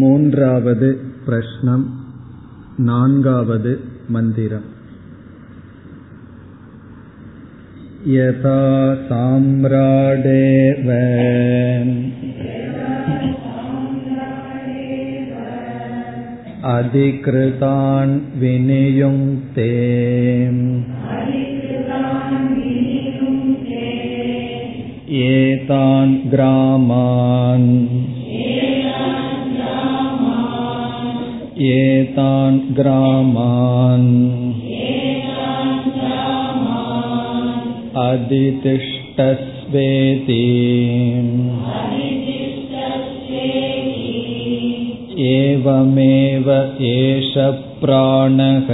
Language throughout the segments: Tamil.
மூன்றாவது प्रश्नम् नान्गावद् मन्दिरम् यथा साम्राडेव अधिकृतान् विनियुङ्क्ते एतान् ग्रामान् एतान् ग्रामान् अधितिष्ठस्वेति एवमेव एष प्राणः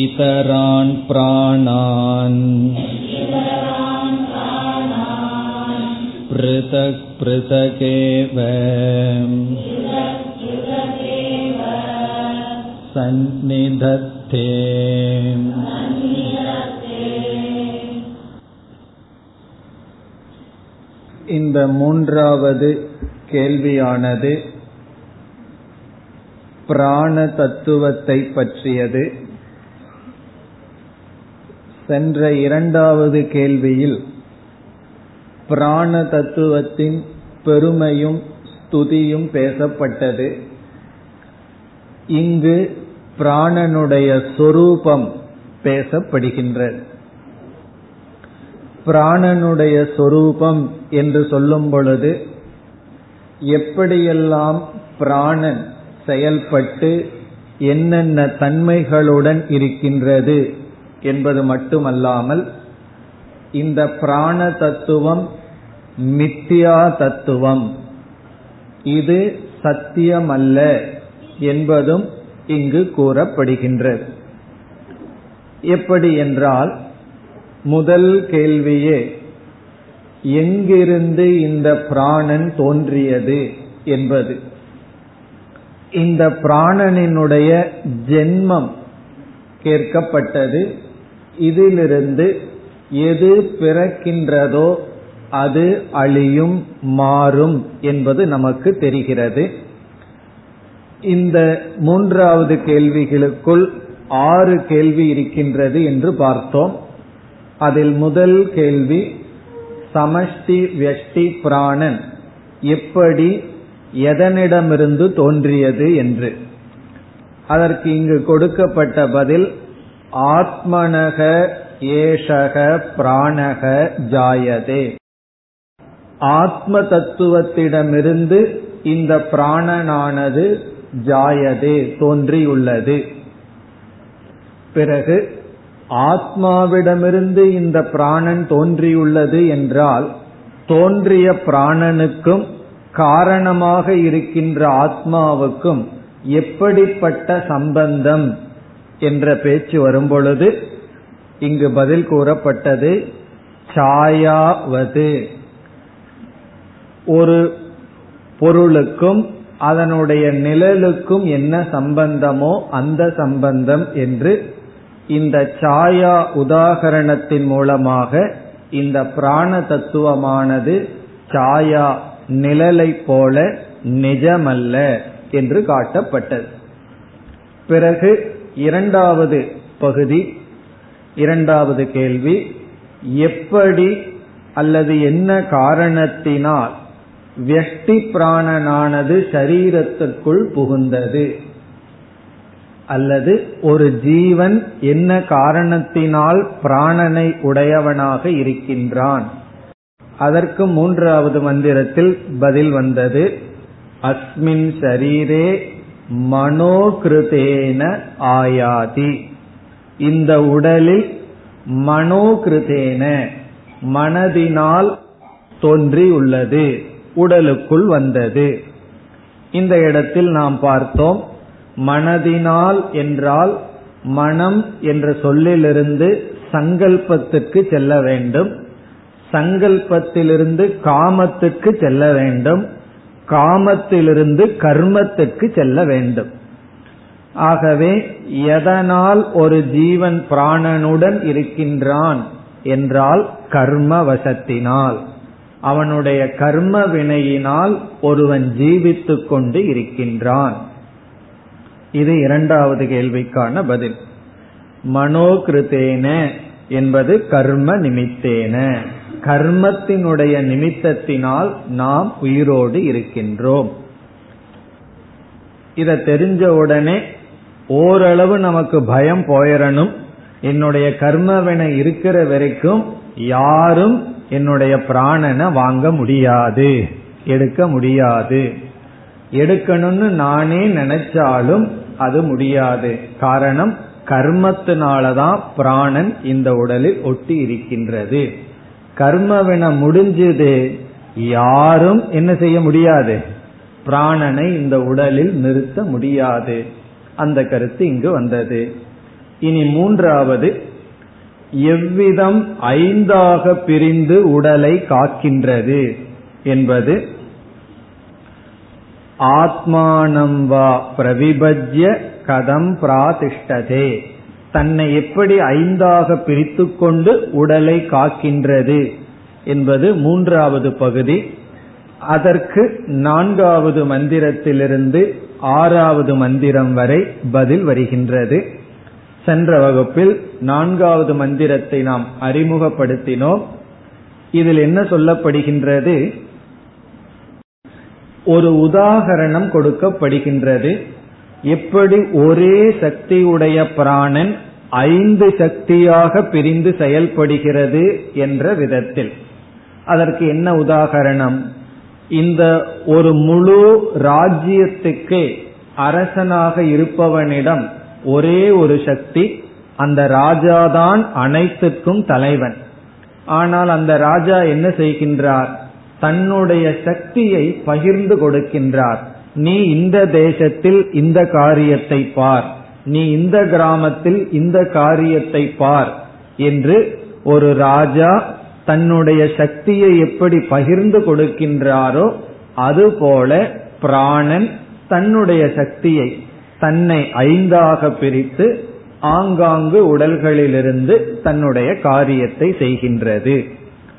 इतरान् प्राणान् पृथक् पृथगेव सन्निधत्ते இந்த மூன்றாவது கேள்வியானது பிராண தத்துவத்தை பற்றியது சென்ற இரண்டாவது கேள்வியில் பிராண தத்துவத்தின் பெருமையும் ஸ்துதியும் பேசப்பட்டது. இங்கு பிராணனுடைய சொரூபம் பேசப்படுகின்றது. பிராணனுடைய சொரூபம் என்று சொல்லும் பொழுது எப்படியெல்லாம் பிராணன் செயல்பட்டு என்னென்ன தன்மைகளுடன் இருக்கின்றது என்பது மட்டுமல்லாமல் இந்த பிராண தத்துவம் மித்தியா தத்துவம். இது சத்தியமல்ல என்பதும் இங்கு கூறப்படுகின்றது எப்படி என்றால் முதல் கேள்வியே எங்கிருந்து இந்த பிராணன் தோன்றியது என்பது. இந்த பிராணனினுடைய ஜென்மம் கேட்கப்பட்டது. இதிலிருந்து எது பிறக்கின்றதோ அது அழியும் மாறும் என்பது நமக்கு தெரிகிறது. இந்த மூன்றாவது கேள்விகளுக்குள் ஆறு கேள்வி இருக்கின்றது என்று பார்த்தோம். அதில் முதல் கேள்வி சமஷ்டி வெஷ்டி பிராணன் எப்படி எதனிடமிருந்து தோன்றியது என்று. அதற்கு இங்கு கொடுக்கப்பட்ட பதில் ஆத்மனக ஏஷக பிராணக ஜாயதே. ஆத்ம தத்துவத்திடமிருந்து இந்த பிராணனானது ஜாயதே தோன்றியுள்ளது. பிறகு ஆத்மாவிடமிருந்து இந்த பிராணன் தோன்றியுள்ளது என்றால் தோன்றிய பிராணனுக்கும் காரணமாக இருக்கின்ற ஆத்மாவுக்கும் எப்படிப்பட்ட சம்பந்தம் என்ற பேச்சு வரும்பொழுது இங்கு பதில் கூறப்பட்டது சாயாவது. ஒரு பொருளுக்கும் அதனுடைய நிழலுக்கும் என்ன சம்பந்தமோ அந்த சம்பந்தம் என்று இந்த சாயா உதாகரணத்தின் மூலமாக இந்த பிராண தத்துவமானது சாயா நிழலை போல நிஜமல்ல என்று காட்டப்பட்டது. பிறகு இரண்டாவது பகுதி இரண்டாவது கேள்வி எப்படி அல்லது என்ன காரணத்தினால் வியஷ்டி பிராணனானது சரீரத்திற்குள் புகுந்தது. அல்லது ஒரு ஜீவன் என்ன காரணத்தினால் பிராணனை உடையவனாக இருக்கின்றான். அதற்கு மூன்றாவது மந்திரத்தில் பதில் வந்தது. அஸ்மின் சரீரே மனோகிருதேன ஆயாதி. இந்த உடலில் மனோகிருதேன மனதினால் தோன்றியுள்ளது. உடலுக்குள் வந்தது. இந்த இடத்தில் நாம் பார்த்தோம் மனதினால் என்றால் மனம் என்ற சொல்லிலிருந்து சங்கல்பத்துக்கு செல்ல வேண்டும். சங்கல்பத்திலிருந்து காமத்துக்கு செல்ல வேண்டும். காமத்திலிருந்து கர்மத்துக்கு செல்ல வேண்டும். ஆகவே எதனால் ஒரு ஜீவன் பிராணனுடன் இருக்கின்றான் என்றால் கர்ம வசத்தினால் அவனுடைய கர்ம வினையினால் ஒருவன் ஜீவித்துக் கொண்டு இருக்கின்றான். இது இரண்டாவது கேள்விக்கான பதில். மனோகிருத்தேன என்பது கர்ம நிமித்தேன. கர்மத்தினுடைய நிமித்தத்தினால் நாம் உயிரோடு இருக்கின்றோம். இத தெரிஞ்ச உடனே ஓரளவு நமக்கு பயம் போயிடணும் என்னுடைய கர்மவினை இருக்கிற வரைக்கும் யாரும் என்னுடைய பிராணனை வாங்க முடியாது எடுக்க முடியாது. எடுக்கணும்னு நானே நினைச்சாலும் அது முடியாது. காரணம் கர்மத்தினாலதான் பிராணன் இந்த உடலில் ஒட்டி இருக்கின்றது. கர்மவின முடிஞ்சது யாரும் என்ன செய்ய முடியாது? பிராணனை இந்த உடலில் நிறுத்த முடியாது. அந்த கருத்து இங்கு வந்தது. இனி மூன்றாவது எவ்விதம் ஐந்தாக பிரிந்து உடலை காக்கின்றது என்பது ஆத்மானம் வா பிரவிபஜ்ய கதம் பிராதிஷ்டதே. தன்னை எப்படி ஐந்தாக பிரித்து கொண்டு உடலை காக்கின்றது என்பது மூன்றாவது பகுதி. அதற்கு நான்காவது மந்திரத்திலிருந்து ஆறாவது மந்திரம் வரை பதில் வருகின்றது. சென்ற வகுப்பில் நான்காவது மந்திரத்தை நாம் அறிமுகப்படுத்தினோம். இதில் என்ன சொல்லப்படுகின்றது? ஒரு உதாகரணம் கொடுக்கப்படுகின்றது. எப்படி ஒரே சக்தியுடைய பிராணன் ஐந்து சக்தியாக பிரிந்து செயல்படுகிறது என்ற விதத்தில். அதற்கு என்ன உதாகரணம்? இந்த ஒரு முழு ராஜ்யத்துக்கு அரசனாக இருப்பவனிடம் ஒரே ஒரு சக்தி அந்த ராஜாதான் அனைத்துக்கும் தலைவன். ஆனால் அந்த ராஜா என்ன செய்கின்றார்? தன்னுடைய சக்தியை பகிர்ந்து கொடுக்கின்றார். நீ இந்த தேசத்தில் இந்த காரியத்தை பார். நீ இந்த கிராமத்தில் இந்த காரியத்தை பார் என்று ஒரு ராஜா தன்னுடைய சக்தியை எப்படி பகிர்ந்து கொடுக்கின்றாரோ அதுபோல பிராணன் தன்னுடைய சக்தியை தன்னை ஐந்தாக பிரித்து ஆங்காங்கு உடல்களிலிருந்து தன்னுடைய காரியத்தை செய்கின்றது.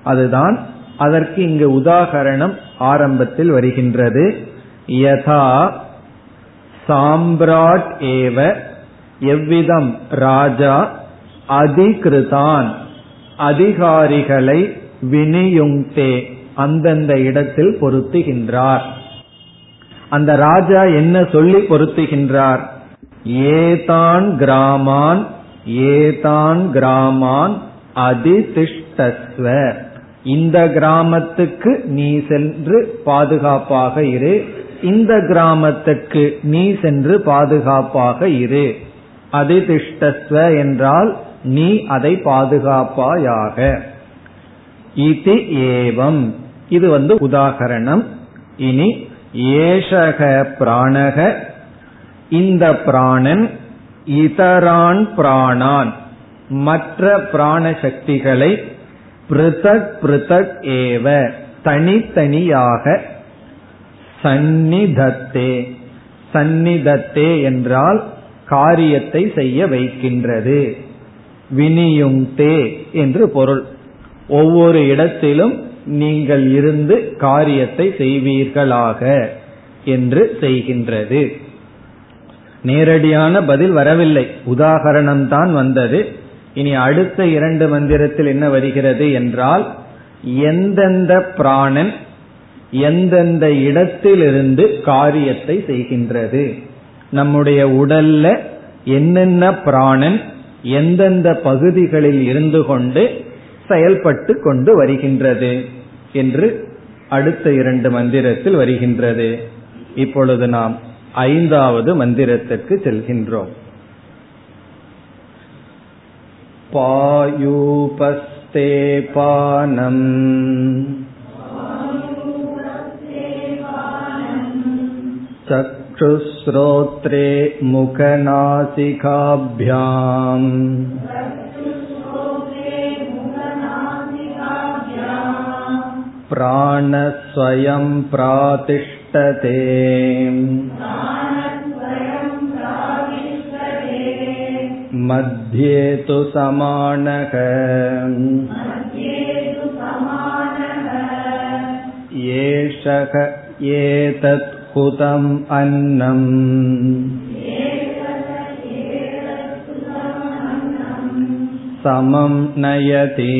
அதுதான் அதற்கு இங்கு உதாகரணம் ஆரம்பத்தில் வருகின்றது. யதா சாம்ராட் ஏவ எவ்விதம் ராஜா அதிகிருதான் அதிகாரிகளை வினியுங்தே அந்தந்த இடத்தில் பொருத்துகின்றார். அந்த ராஜா என்ன சொல்லி பொருத்துகின்றார்? ஏதான் கிராமான் ஏதான் கிராமான் அதிதிஷ்டஸ்வ. இந்த கிராமத்துக்கு நீ சென்று பாதுகாப்பாக இரு. இந்த கிராமத்துக்கு நீ சென்று பாதுகாப்பாக இரு. அதிதிஷ்டஸ்வ என்றால் நீ அதை பாதுகாப்பாயாக. இது ஏவம். இது வந்து உதாகரணம். இனி ஏஷக பிராணக இந்த பிராணன் இதரான் பிராணான். மற்ற பிராண சக்திகளை பிருதக் பிருதக் ஏவ தனித்தனியாக சந்நிதத்தே. சந்நிதத்தே என்றால் காரியத்தை செய்ய வைக்கின்றது. வினியுங்தே என்று பொருள். ஒவ்வொரு இடத்திலும் நீங்கள் இருந்து காரியத்தை செய்வீர்களாக என்று செய்கின்றது. நேரடியான பதில் வரவில்லை. உதாகரணம் தான் வந்தது. இனி அடுத்த இரண்டு மந்திரத்தில் என்ன வருகிறது என்றால் எந்தெந்த பிராணன் எந்தெந்த இடத்திலிருந்து காரியத்தை செய்கின்றது. நம்முடைய உடல்ல என்னென்ன பிராணன் எந்தெந்த பகுதிகளில் இருந்து கொண்டு செயல்பட்டு கொண்டு வருகின்றது. என்று அடுத்த இரண்டு மந்திரத்தில் வருகின்றது இப்பொழுது நாம் ஐந்தாவது மந்திரத்திற்கு செல்கின்றோம் பாயூபஸ்தே பானம் चक्षुश्रोत्रे मुखनासिकाभ्याम् प्राणस्वयं प्रातिष्ठते मध्ये तु समानः एषः एतत् हुतम् अन्नम् समं नयति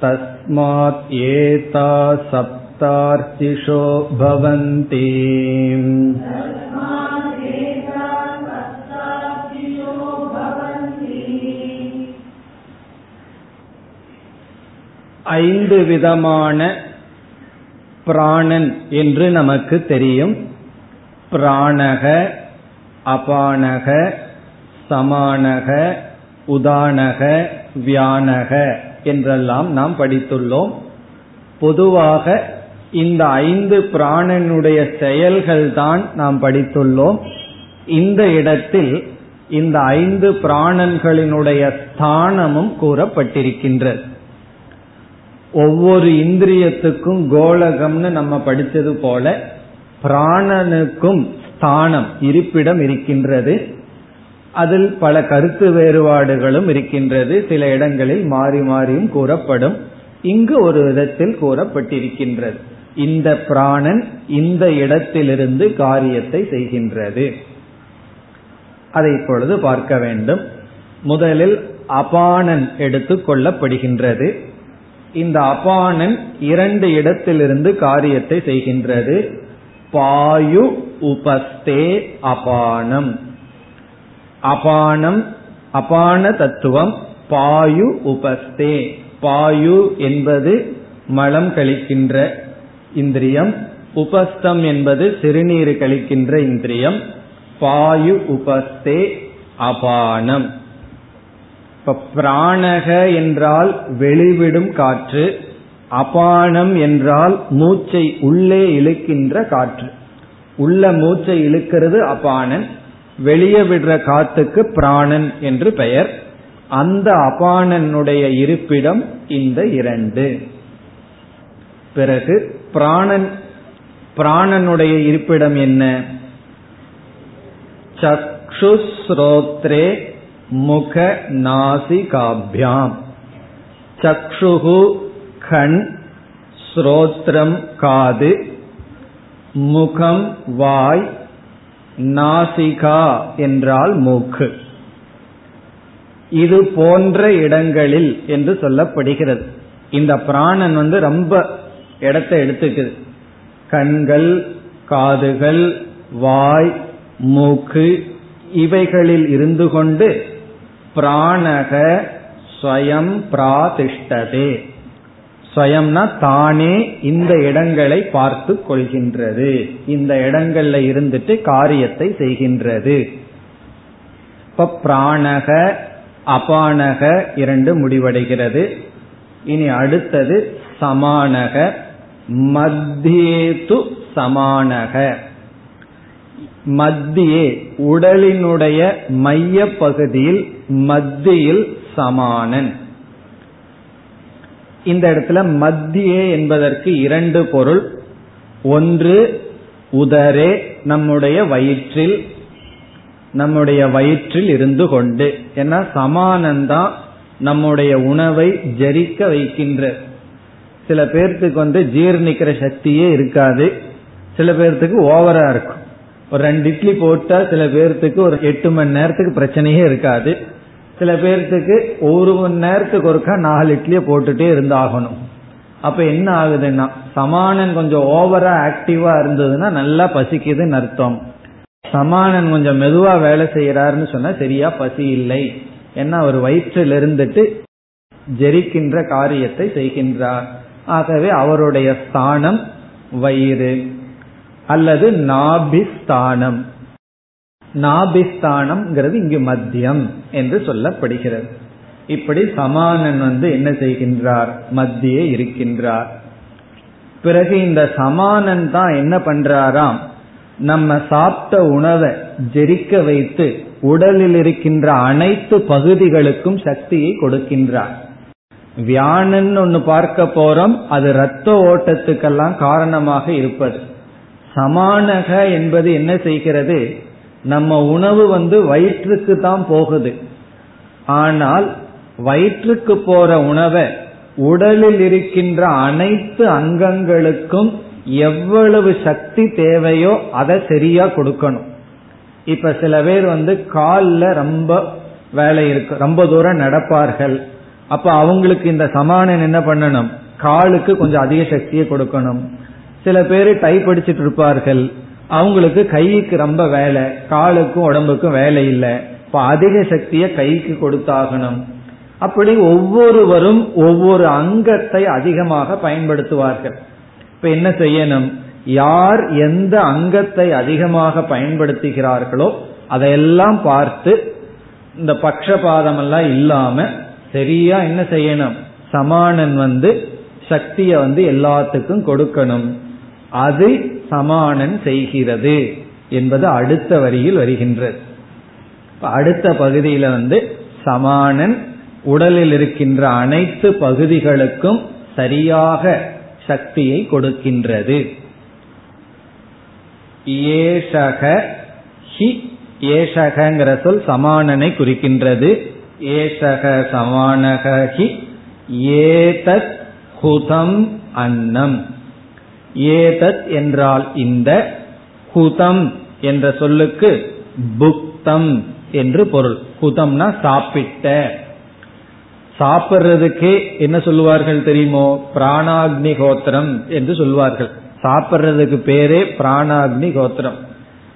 तस्मात् एता सप्तार्चिषो भवन्ति ஐந்து விதமான பிராணன் என்று நமக்கு தெரியும் பிராணக அபானக சமானக உதானக வியானக என்றெல்லாம் நாம் படித்துள்ளோம். பொதுவாக இந்த ஐந்து பிராணனுடைய செயல்கள் தான் நாம் படித்துள்ளோம். இந்த இடத்தில் இந்த ஐந்து பிராணன்களினுடைய ஸ்தானமும் கூறப்பட்டிருக்கின்றது. ஒவ்வொரு இந்திரியத்துக்கும் கோலகம்னு நம்ம படித்தது போல பிராணனுக்கும் ஸ்தானம் இருப்பிடம் இருக்கின்றது. அதில் பல கருத்து வேறுபாடுகளும் இருக்கின்றது. சில இடங்களில் மாறி மாறியும் கூறப்படும். இங்கு ஒரு விதத்தில் கூறப்பட்டிருக்கின்றது. இந்த பிராணன் இந்த இடத்திலிருந்து காரியத்தை செய்கின்றது. அதை இப்பொழுது பார்க்க வேண்டும். முதலில் அபானன் எடுத்துக் கொள்ளப்படுகின்றது. இந்த அபானன் இரண்டு இடத்திலிருந்து காரியத்தை செய்கின்றது. பாயு உபஸ்தே அபானம். அபானம் அபான தத்துவம் பாயு உபஸ்தே. பாயு என்பது மலம் கழிக்கின்ற இந்திரியம் உபஸ்தம் என்பது சிறுநீர் கழிக்கின்ற இந்திரியம் பாயு உபஸ்தே அபானம். இப்ப பிராணக என்றால் வெளிவிடும் காற்று அபானம் என்றால் மூச்சை உள்ளே இழுக்கின்ற காற்று. உள்ள மூச்சை இழுக்கிறது அபானன் வெளியே விடுற காத்துக்கு பிராணன் என்று பெயர். அந்த அபானனுடைய இருப்பிடம் இந்த இரண்டு. பிறகு பிராணன் பிராணனுடைய இருப்பிடம் என்ன? சக்ஷுஸ்ரோத்ரே முக நாசிகாபியாம். சக்ஷுகு கண் ஸ்ரோத்ரம் காது முகம் வாய் நாசிகா என்றால் மூக்கு. இது போன்ற இடங்களில் என்று சொல்லப்படுகிறது. இந்த பிராணன் வந்து ரொம்ப இடத்தை எடுத்துக்குது. கண்கள் காதுகள் வாய் மூக்கு இவைகளில் இருந்து கொண்டு பிராணக ஸ்வயம் பிராதிஷ்டதே. ஸ்வயம்னா தானே இந்த இடங்களை பார்த்து கொள்கின்றது. இந்த இடங்கள்ல இருந்துட்டு காரியத்தை செய்கின்றது. இப்ப பிராணக அபானக இரண்டு முடிவடைகிறது. இனி அடுத்தது சமானக மத்தியேது சமானக. மத்தியே உடலினுடைய மைய பகுதியில் மத்தியில் சமானன். இந்த இடத்துல மத்தியே என்பதற்கு இரண்டு பொருள். ஒன்று உதரே நம்முடைய வயிற்றில் நம்முடைய வயிற்றில் இருந்து கொண்டு. ஏன்னா சமானந்தான் நம்முடைய உணவை ஜரிக்க வைக்கின்ற. சில பேர்த்துக்கு வந்து ஜீர்ணிக்கிற சக்தியே இருக்காது. சில பேர்த்துக்கு ஓவரா இருக்கும். ஒரு ரெண்டு இட்லி போட்டா சில பேர்த்துக்கு ஒரு எட்டு மணி நேரத்துக்கு பிரச்சனையே இருக்காது. சில பேர்த்துக்கு ஒரு மணி நேரத்துக்கு ஒருக்கா நாலு இட்லியை போட்டுட்டே இருந்தாகணும். அப்ப என்ன ஆகுதுன்னா சமானன் கொஞ்சம் ஓவரா ஆக்டிவா இருந்ததுன்னா நல்லா பசிக்குதுன்னு அர்த்தம். சமானன் கொஞ்சம் மெதுவா வேலை செய்யறாருன்னு சொன்னா சரியா பசி இல்லை. ஏன்னா அவர் வயிற்றில் இருந்துட்டு ஜெரிக்கின்ற காரியத்தை செய்கின்றார். ஆகவே அவருடைய ஸ்தானம் வயிறு அல்லது நாபிஸ்தானம். நாபிஸ்தானம் இங்கு மத்தியம் என்று சொல்லப்படுகிறது. இப்படி சமானன் வந்து என்ன செய்கின்றார்? மத்தியே இருக்கின்றார். பிறகு இந்த சமானன் தான் என்ன பண்றாராம்? நம்ம சாப்பிட்ட உணவை ஜெரிக்க வைத்து உடலில் இருக்கின்ற அனைத்து பகுதிகளுக்கும் சக்தியை கொடுக்கின்றார். வியானன் ஒன்னு பார்க்க போறோம். அது ரத்த ஓட்டத்துக்கெல்லாம் காரணமாக இருப்பது. சமானக என்பது என்ன செய்கிறது? நம்ம உணவு வந்து வயிற்றுக்கு தான் போகுது. ஆனால் வயிற்றுக்கு போற உணவை உடலில் இருக்கின்ற அனைத்து அங்கங்களுக்கும் எவ்வளவு சக்தி தேவையோ அதை சரியா கொடுக்கணும். இப்ப சில பேர் வந்து காலில் ரொம்ப வேலை இருக்கு ரொம்ப தூரம் நடப்பார்கள். அப்ப அவங்களுக்கு இந்த சமானம் என்ன பண்ணணும்? காலுக்கு கொஞ்சம் அதிக சக்தியை கொடுக்கணும். சில பேர் டை படிச்சிட்டு இருப்பார்கள். அவங்களுக்கு கைக்கு ரொம்ப வேலை காலுக்கும் உடம்புக்கும் வேலை இல்லை. இப்ப அதிக சக்தியை கைக்கு கொடுத்தாகணும். அப்படி ஒவ்வொருவரும் ஒவ்வொரு அங்கத்தை அதிகமாக பயன்படுத்துவார்கள். இப்ப என்ன செய்யணும்? யார் எந்த அங்கத்தை அதிகமாக பயன்படுத்துகிறார்களோ அதையெல்லாம் பார்த்து இந்த பக்ஷபாதம் எல்லாம் இல்லாம சரியா என்ன செய்யணும்? சமானன் வந்து சக்தியை வந்து எல்லாத்துக்கும் கொடுக்கணும். அது சமானன் செய்கிறது என்பது அடுத்த வரியில் வருகின்றது அடுத்த பகுதியில வந்து சமானன் உடலில் இருக்கின்ற அனைத்து பகுதிகளுக்கும் சரியாக சக்தியை கொடுக்கின்றது. ஏஷக ஹி ஏஷகங்கிற சொல் சமானனை குறிக்கின்றது. ஏஷக சமானக ஹி ஏதத் ஹுதம் அன்னம். ஏதத் என்றால் இந்த ஹுதம் என்ற சொல்லுக்கு புக்தம் என்று பொருள். ஹுதம்னா சாப்பிட்ட. சாப்பிட்றதுக்கே என்ன சொல்லுவார்கள் தெரியுமோ? பிராணாக்னி கோத்திரம் என்று சொல்வார்கள் சாப்பிட்றதுக்கு பேரே பிராணாக்னி கோத்திரம்.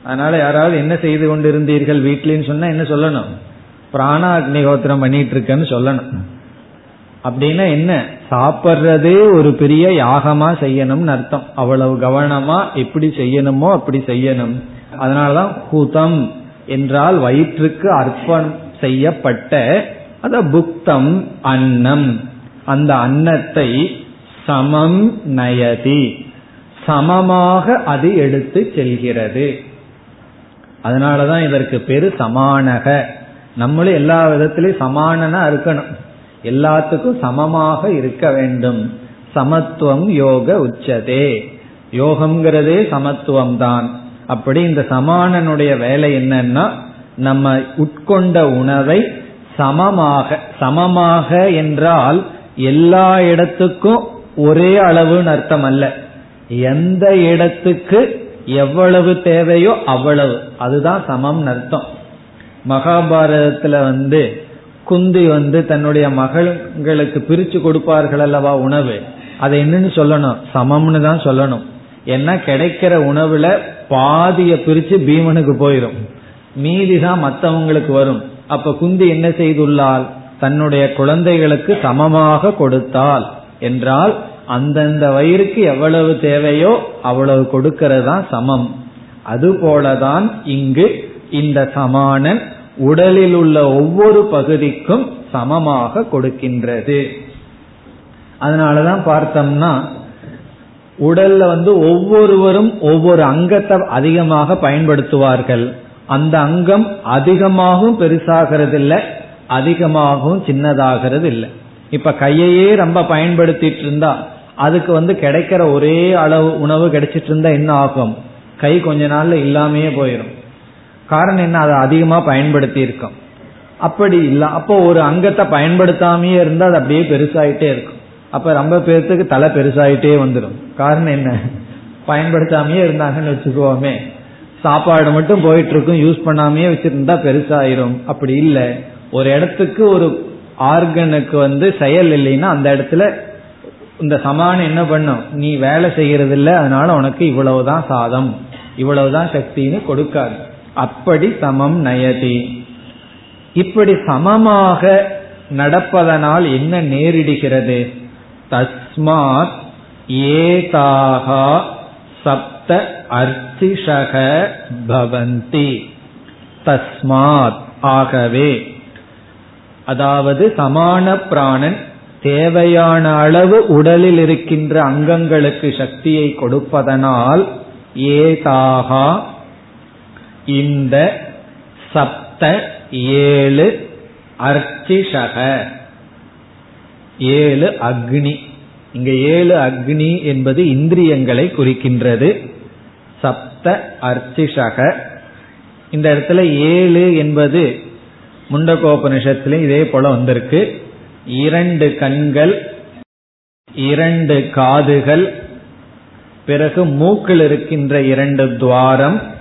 அதனால யாராவது என்ன செய்து கொண்டிருந்தீர்கள் வீட்லன்னு சொன்னா என்ன சொல்லணும்? பிராணாக்னி கோத்திரம் பண்ணிட்டு இருக்கேன்னு சொல்லணும். அப்படின்னா என்ன? சாப்பிட்றதே ஒரு பெரிய யாகமா செய்யணும்னு அர்த்தம். அவ்வளவு கவனமா எப்படி செய்யணுமோ அப்படி செய்யணும். அதனாலதான் ஹுதம் என்றால் வயிற்றுக்கு அர்ப்பணம் செய்யப்பட்ட அத புக்தம் அன்னம். அந்த அன்னத்தை சமம் நயதி. சமமாக அது எடுத்து செல்கிறது. அதனாலதான் இதற்கு பேரு சமானக. நம்மளும் எல்லா விதத்திலையும் சமானனா இருக்கணும். எல்லாத்துக்கும் சமமாக இருக்க வேண்டும். சமத்துவம் யோக உச்சதே. யோகம்ங்கிறதே சமத்துவம் தான் அப்படி இந்த சமானனுடைய வேலை என்னன்னா நம்ம உட்கொண்ட உணவை சமமாக சமமாக என்றால் எல்லா இடத்துக்கும் ஒரே அளவுன்னு அர்த்தம் அல்ல. எந்த இடத்துக்கு எவ்வளவு தேவையோ அவ்வளவு. அதுதான் சமம் அர்த்தம். மகாபாரதத்துல வந்து குந்தி வந்து தன்னுடைய மகள்களுக்கு பிரிச்சு கொடுப்பார்கள் அல்லவா உணவு? அதை என்னன்னு சொல்லணும். சமம்னு தான் சொல்லணும். ஏன்னா கிடைக்கிற உணவுல பாதிய பிரிச்சு பீமனுக்கு போயிடும் மீதி தான் மற்றவங்களுக்கு வரும். அப்ப குந்தி என்ன செய்துள்ளால் தன்னுடைய குழந்தைகளுக்கு சமமாக கொடுத்தால் என்றால் அந்தந்த வயிறுக்கு எவ்வளவு தேவையோ அவ்வளவு கொடுக்கிறது தான் சமம். அதுபோலதான் இங்கு இந்த சமானன் உடலில் உள்ள ஒவ்வொரு பகுதிக்கும் சமமாக கொடுக்கின்றது. அதனாலதான் பார்த்தோம்னா உடல்ல வந்து ஒவ்வொருவரும் ஒவ்வொரு அங்கத்தை அதிகமாக பயன்படுத்துவார்கள். அந்த அங்கம் அதிகமாகவும் பெருசாகிறது இல்லை அதிகமாகவும் சின்னதாகிறது இல்லை இப்ப கையையே ரொம்ப பயன்படுத்திட்டு இருந்தா அதுக்கு வந்து கிடைக்கிற ஒரே அளவு உணவு கிடைச்சிட்டு இருந்தா என்ன ஆகும்? கை கொஞ்ச நாள்ல இல்லாமையே போயிடும் காரணம் என்ன? அதை அதிகமா பயன்படுத்தி இருக்கோம் அப்படி இல்ல. அப்போ ஒரு அங்கத்தை பயன்படுத்தாமையே இருந்தா அது அப்படியே பெருசாயிட்டே இருக்கும். அப்ப ரொம்ப பேர்த்துக்கு தலை பெருசாயிட்டே வந்துடும் காரணம் என்ன? பயன்படுத்தாமையே இருந்தாங்கன்னு வச்சுக்கோமே. சாப்பாடு மட்டும் போயிட்டு இருக்கும் யூஸ் பண்ணாமையே வச்சிருந்தா பெருசாயிரும். அப்படி இல்லை. ஒரு இடத்துக்கு ஒரு ஆர்கனுக்கு வந்து செயல் இல்லைன்னா அந்த இடத்துல இந்த சமானம் என்ன பண்ணும்? நீ வேலை செய்யறது இல்லை அதனால உனக்கு இவ்வளவுதான் சாதம். இவ்வளவுதான் சக்தின்னு கொடுக்காது. அப்படி சமம் நயதி. இப்படி சமமாக நடப்பதனால் என்ன நேரிடுகிறது? தஸ்மாத் ஏதாகா சப்த அர்த்திஷக பவந்தி. தஸ்மாத் ஆகவே. அதாவது சமான பிராணன் தேவையான அளவு உடலில் இருக்கின்ற அங்கங்களுக்கு சக்தியை கொடுப்பதனால் ஏதாகா இந்த சப்த ஏழு அர்ச்சிஷக. ஏழு அக்னி. இங்க ஏழு அக்னி என்பது இந்திரியங்களை குறிக்கின்றது. சப்த அர்ச்சிஷக. இந்த இடத்துல ஏழு என்பது முண்டகோபனிஷத்திலும் இதே போல வந்திருக்கு. இரண்டு கண்கள் இரண்டு காதுகள் பிறகு மூக்கில் இருக்கின்ற இரண்டு துவாரம்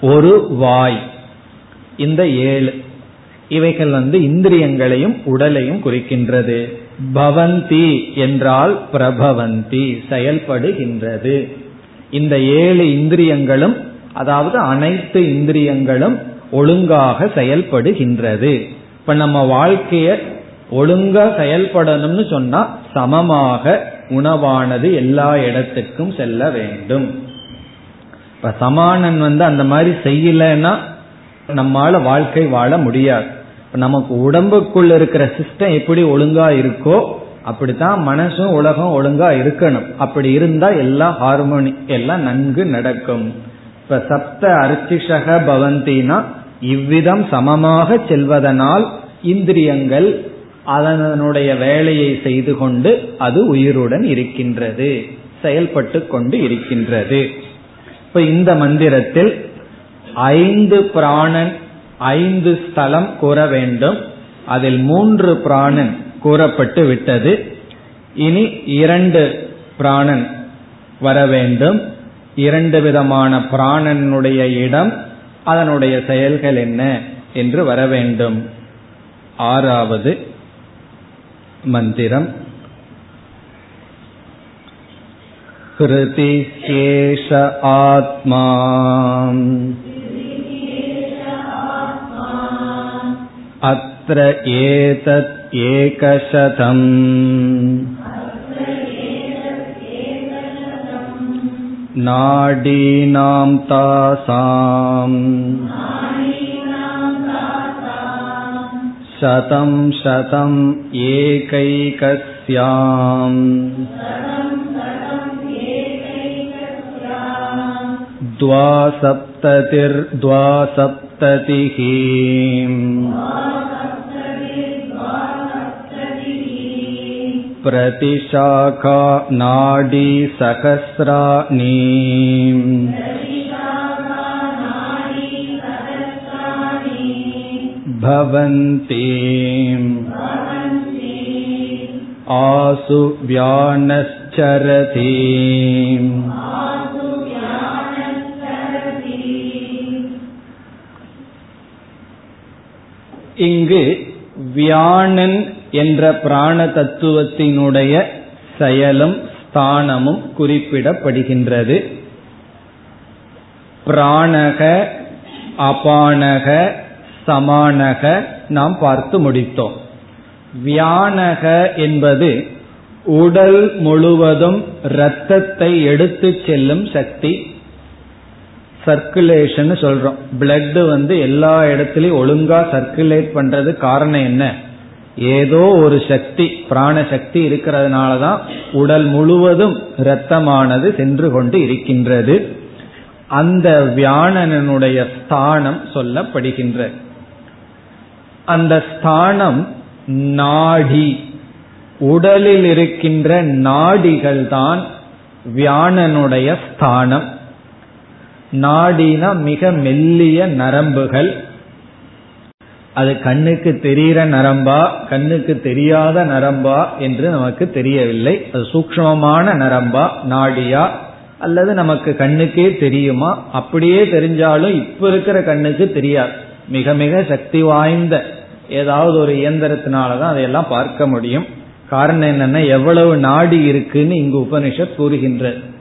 ஒரு வாய். இந்த ஏழு. இவைகள் வந்து இந்திரியங்களையும் உடலையும் குறிக்கின்றது. பவந்தி என்றால் பிரபவந்தி செயல்படுகின்றது. இந்த ஏழு இந்திரியங்களும் அதாவது அனைத்து இந்திரியங்களும் ஒழுங்காக செயல்படுகின்றது. இப்ப நம்ம வாழ்க்கைய ஒழுங்கா செயல்படணும்னு சொன்னா சமமாக உணவானது எல்லா இடத்துக்கும் செல்ல வேண்டும். இப்ப சமானன் வந்து அந்த மாதிரி செய்யலன்னா நம்மால வாழ்க்கை வாழ முடியாது. நமக்கு உடம்புக்குள்ள இருக்கிற சிஸ்டம் எப்படி ஒழுங்கா இருக்கோ அப்படித்தான் மனசும் உலகம் ஒழுங்கா இருக்கணும். அப்படி இருந்தா எல்லாம் ஹார்மோனி எல்லாம் நன்கு நடக்கும். இப்ப சப்த அர்ச்சிஷக பவந்தினா இவ்விதம் சமமாக செல்வதனால் இந்திரியங்கள் அதனுடைய வேலையை செய்து கொண்டு அது உயிருடன் இருக்கின்றது செயல்பட்டு கொண்டு இருக்கின்றது. இப்ப இந்த மந்திரத்தில் ஐந்து பிராணன் ஐந்து ஸ்தலம் கூற வேண்டும். அதில் மூன்று பிராணன் கூறப்பட்டு விட்டது. இனி இரண்டு பிராணன் வர வேண்டும். இரண்டு விதமான பிராணனுடைய இடம் அதனுடைய செயல்கள் என்ன என்று வர வேண்டும். ஆறாவது மந்திரம். हृतिस्येष आत्मा अत्र एतत् एकशतम् नाडीनां तासाम् शतं शतम् एकैकस्याम् द्वासप्ततिर्द्वासप्ततिः प्रतिशाखा नाडी सहस्राणि भवन्ति आसु व्यानश्चरति இங்கு வியாணன் என்ற பிராண தத்துவத்தினுடைய செயலும் ஸ்தானமும் குறிப்பிடப்படுகின்றது. பிராணக அபானக சமானக நாம் பார்த்து முடித்தோம். வியானக என்பது உடல் முழுவதும் இரத்தத்தை எடுத்துச் செல்லும் சக்தி சர்க்குலேஷன் சொல்றோம். பிளட் வந்து எல்லா இடத்துலயும் ஒழுங்கா சர்க்குலேட் பண்றது காரணம் என்ன? ஏதோ ஒரு சக்தி பிராண சக்தி இருக்கிறதுனால தான் உடல் முழுவதும் இரத்தமானது சென்று கொண்டு இருக்கின்றது. அந்த வியானனுடைய ஸ்தானம் சொல்லப்படுகின்ற. அந்த ஸ்தானம் நாடி உடலில் இருக்கின்ற நாடிகள் தான் வியானனுடைய ஸ்தானம். நாடினா மிக மெல்லிய நரம்புகள். அது கண்ணுக்கு தெரிகிற நரம்பா கண்ணுக்கு தெரியாத நரம்பா என்று நமக்கு தெரியவில்லை. அது சூக்மமான நரம்பா நாடியா அல்லது நமக்கு கண்ணுக்கே தெரியுமா? அப்படியே தெரிஞ்சாலும் இப்ப இருக்கிற கண்ணுக்கு தெரியாது. மிக மிக சக்தி வாய்ந்த ஏதாவது ஒரு இயந்திரத்தினாலதான் அதையெல்லாம் பார்க்க முடியும். காரணம் என்னன்னா எவ்வளவு நாடி இருக்குன்னு இங்கு உபனிஷத் கூறுகின்றது.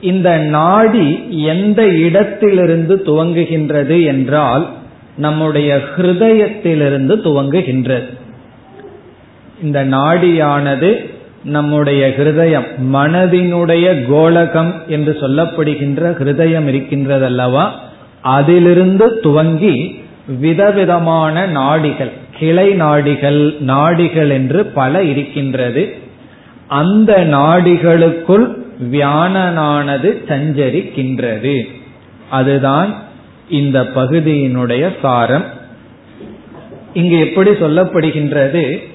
இந்த நாடி எந்த இடத்திலிருந்து துவங்குகின்றது என்றால் நம்முடைய ஹிருதயத்திலிருந்து துவங்குகின்றது. இந்த நாடியானது நம்முடைய ஹிருதயம் மனதினுடைய கோலகம் என்று சொல்லப்படுகின்ற ஹிருதயம் இருக்கின்றதல்லவா? அதிலிருந்து துவங்கி விதவிதமான நாடிகள் கிளை நாடிகள் நாடிகள் என்று பல இருக்கின்றது. அந்த நாடிகளுக்குள் வியானனானது சஞ்சரிக்கின்றது. அதுதான் இந்த பகுதியினுடைய சாரம். இங்கு எப்படி சொல்லப்படுகின்றது?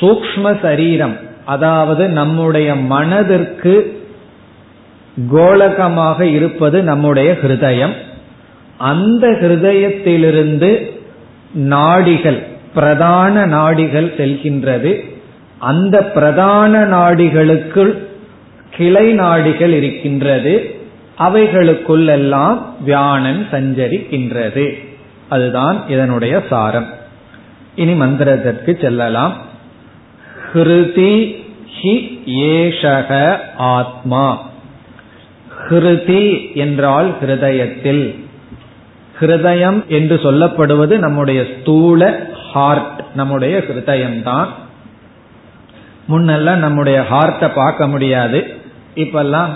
சூக்ம சரீரம் அதாவது நம்முடைய மனதிற்கு கோலகமாக இருப்பது நம்முடைய ஹிருதயம். அந்த ஹிருதயத்திலிருந்து நாடிகள் பிரதான நாடிகள் செல்கின்றது. அந்த பிரதான நாடிகளுக்குள் கிளை நாடிகள் இருக்கின்றது. அவைகளுக்குள்ளெல்லாம் வியானன் சஞ்சரிக்கின்றது. அதுதான் இதனுடைய சாரம். இனி மந்திரத்திற்கு செல்லலாம். ஹிருதி ஹி ஏஷக ஆத்மா. ஹிருதி என்றால் ஹிருதயத்தில். ஹிருதயம் என்று சொல்லப்படுவது நம்முடைய ஸ்தூல ஹார்ட் நம்முடைய ஹிருதயம்தான். முன்னெல்லாம் நம்முடைய ஹார்ட்டை பார்க்க முடியாது. இப்பெல்லாம்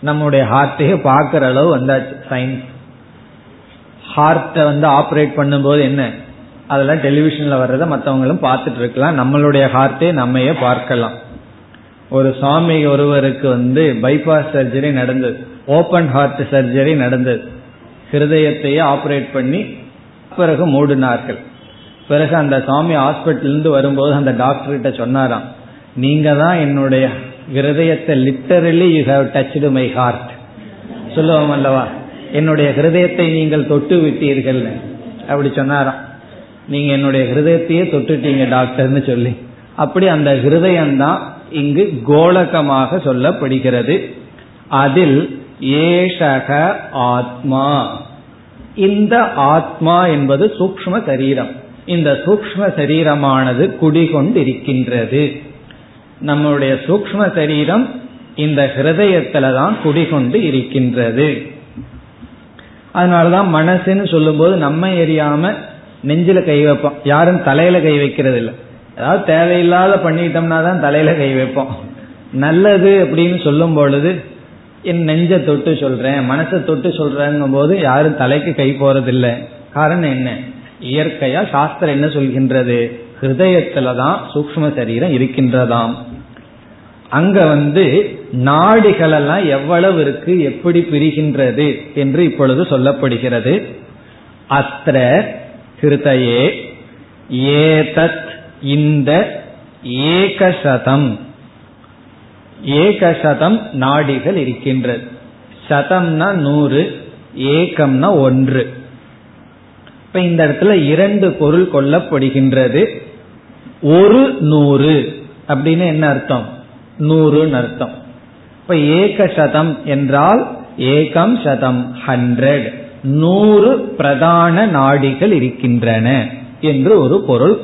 நம்முடைய ஹார்ட்டையே பார்க்குற அளவு வந்தாச்சு சயின்ஸ் ஹார்ட்டை வந்து ஆப்ரேட் பண்ணும்போது என்ன? அதெல்லாம் டெலிவிஷன்ல வர்றதை மற்றவங்களும் பார்த்துட்டு இருக்கலாம். நம்மளுடைய ஹார்ட்டே நம்மையே பார்க்கலாம். ஒரு சுவாமி ஒருவருக்கு வந்து பைபாஸ் சர்ஜரி நடந்தது. ஓபன் ஹார்ட் சர்ஜரி நடந்தது. ஹிருதயத்தையே ஆப்ரேட் பண்ணி பிறகு மூடினார்கள். பிறகு அந்த சுவாமி ஹாஸ்பிட்டலிருந்து வரும்போது அந்த டாக்டர் கிட்ட சொன்னாராம் நீங்க தான் என்னுடைய ஹிருதயத்தை literally you have touched my heart சொல்லுவோம் அல்லவா? என்னுடைய ஹிருதயத்தை நீங்கள் தொட்டு விட்டீர்கள். அப்படி சொன்னாராம். நீங்க என்னுடைய ஹிருதயத்தையே தொட்டுட்டீங்க டாக்டர்னு சொல்லி. அப்படி அந்த ஹிருதயம்தான் இங்கு கோலகமாக சொல்லப்படுகிறது. அதில் ஏஷக ஆத்மா. இந்த ஆத்மா என்பது சூக்ம சரீரம். இந்த சூக்ம சரீரமானது குடிகொண்டிருக்கின்றது. நம்முடைய சூக்ம சரீரம் இந்த ஹிருதயத்துல தான் குடிகொண்டு இருக்கின்றது. அதனாலதான் மனசுன்னு சொல்லும்போது நம்ம எரியாம நெஞ்சில கை வைப்போம். யாரும் தலையில கை வைக்கிறது இல்லை ஏதாவது தேவையில்லாத பண்ணிட்டோம்னா தான் தலையில கை வைப்போம். நல்லது அப்படின்னு சொல்லும் பொழுது என் நெஞ்ச தொட்டு சொல்றேன் மனசை தொட்டு சொல்றேங்கும் போது யாரும் தலைக்கு கை போறதில்லை. காரணம் என்ன? இயற்கையா சாஸ்திரம் என்ன சொல்கின்றது? ஹிருதயத்துலதான் சூக்ம சரீரம் இருக்கின்றதாம். அங்க வந்து நாடிகள் எல்லாம் எவ்வளவு இருக்கு எப்படி பிரிகின்றது என்று இப்பொழுது சொல்லப்படுகிறது. அஸ்திர கிருதையே ஏதத் இந்த ஏகசதம். ஏகசதம் நாடிகள் இருக்கின்றது. சதம்னா நூறு ஏகம்னா ஒன்று. இப்ப இந்த இடத்துல இரண்டு பொருள் கொள்ளப்படுகின்றது ஒரு நூறு அப்படின்னு என்ன அர்த்தம்? நூறுன்னு அர்த்தம். இப்ப ஏக சதம் என்றால் ஏகம் சதம் ஹண்ட்ரட் நூறு பிரதான நாடிகள் இருக்கின்றன என்று ஒரு பொருள்.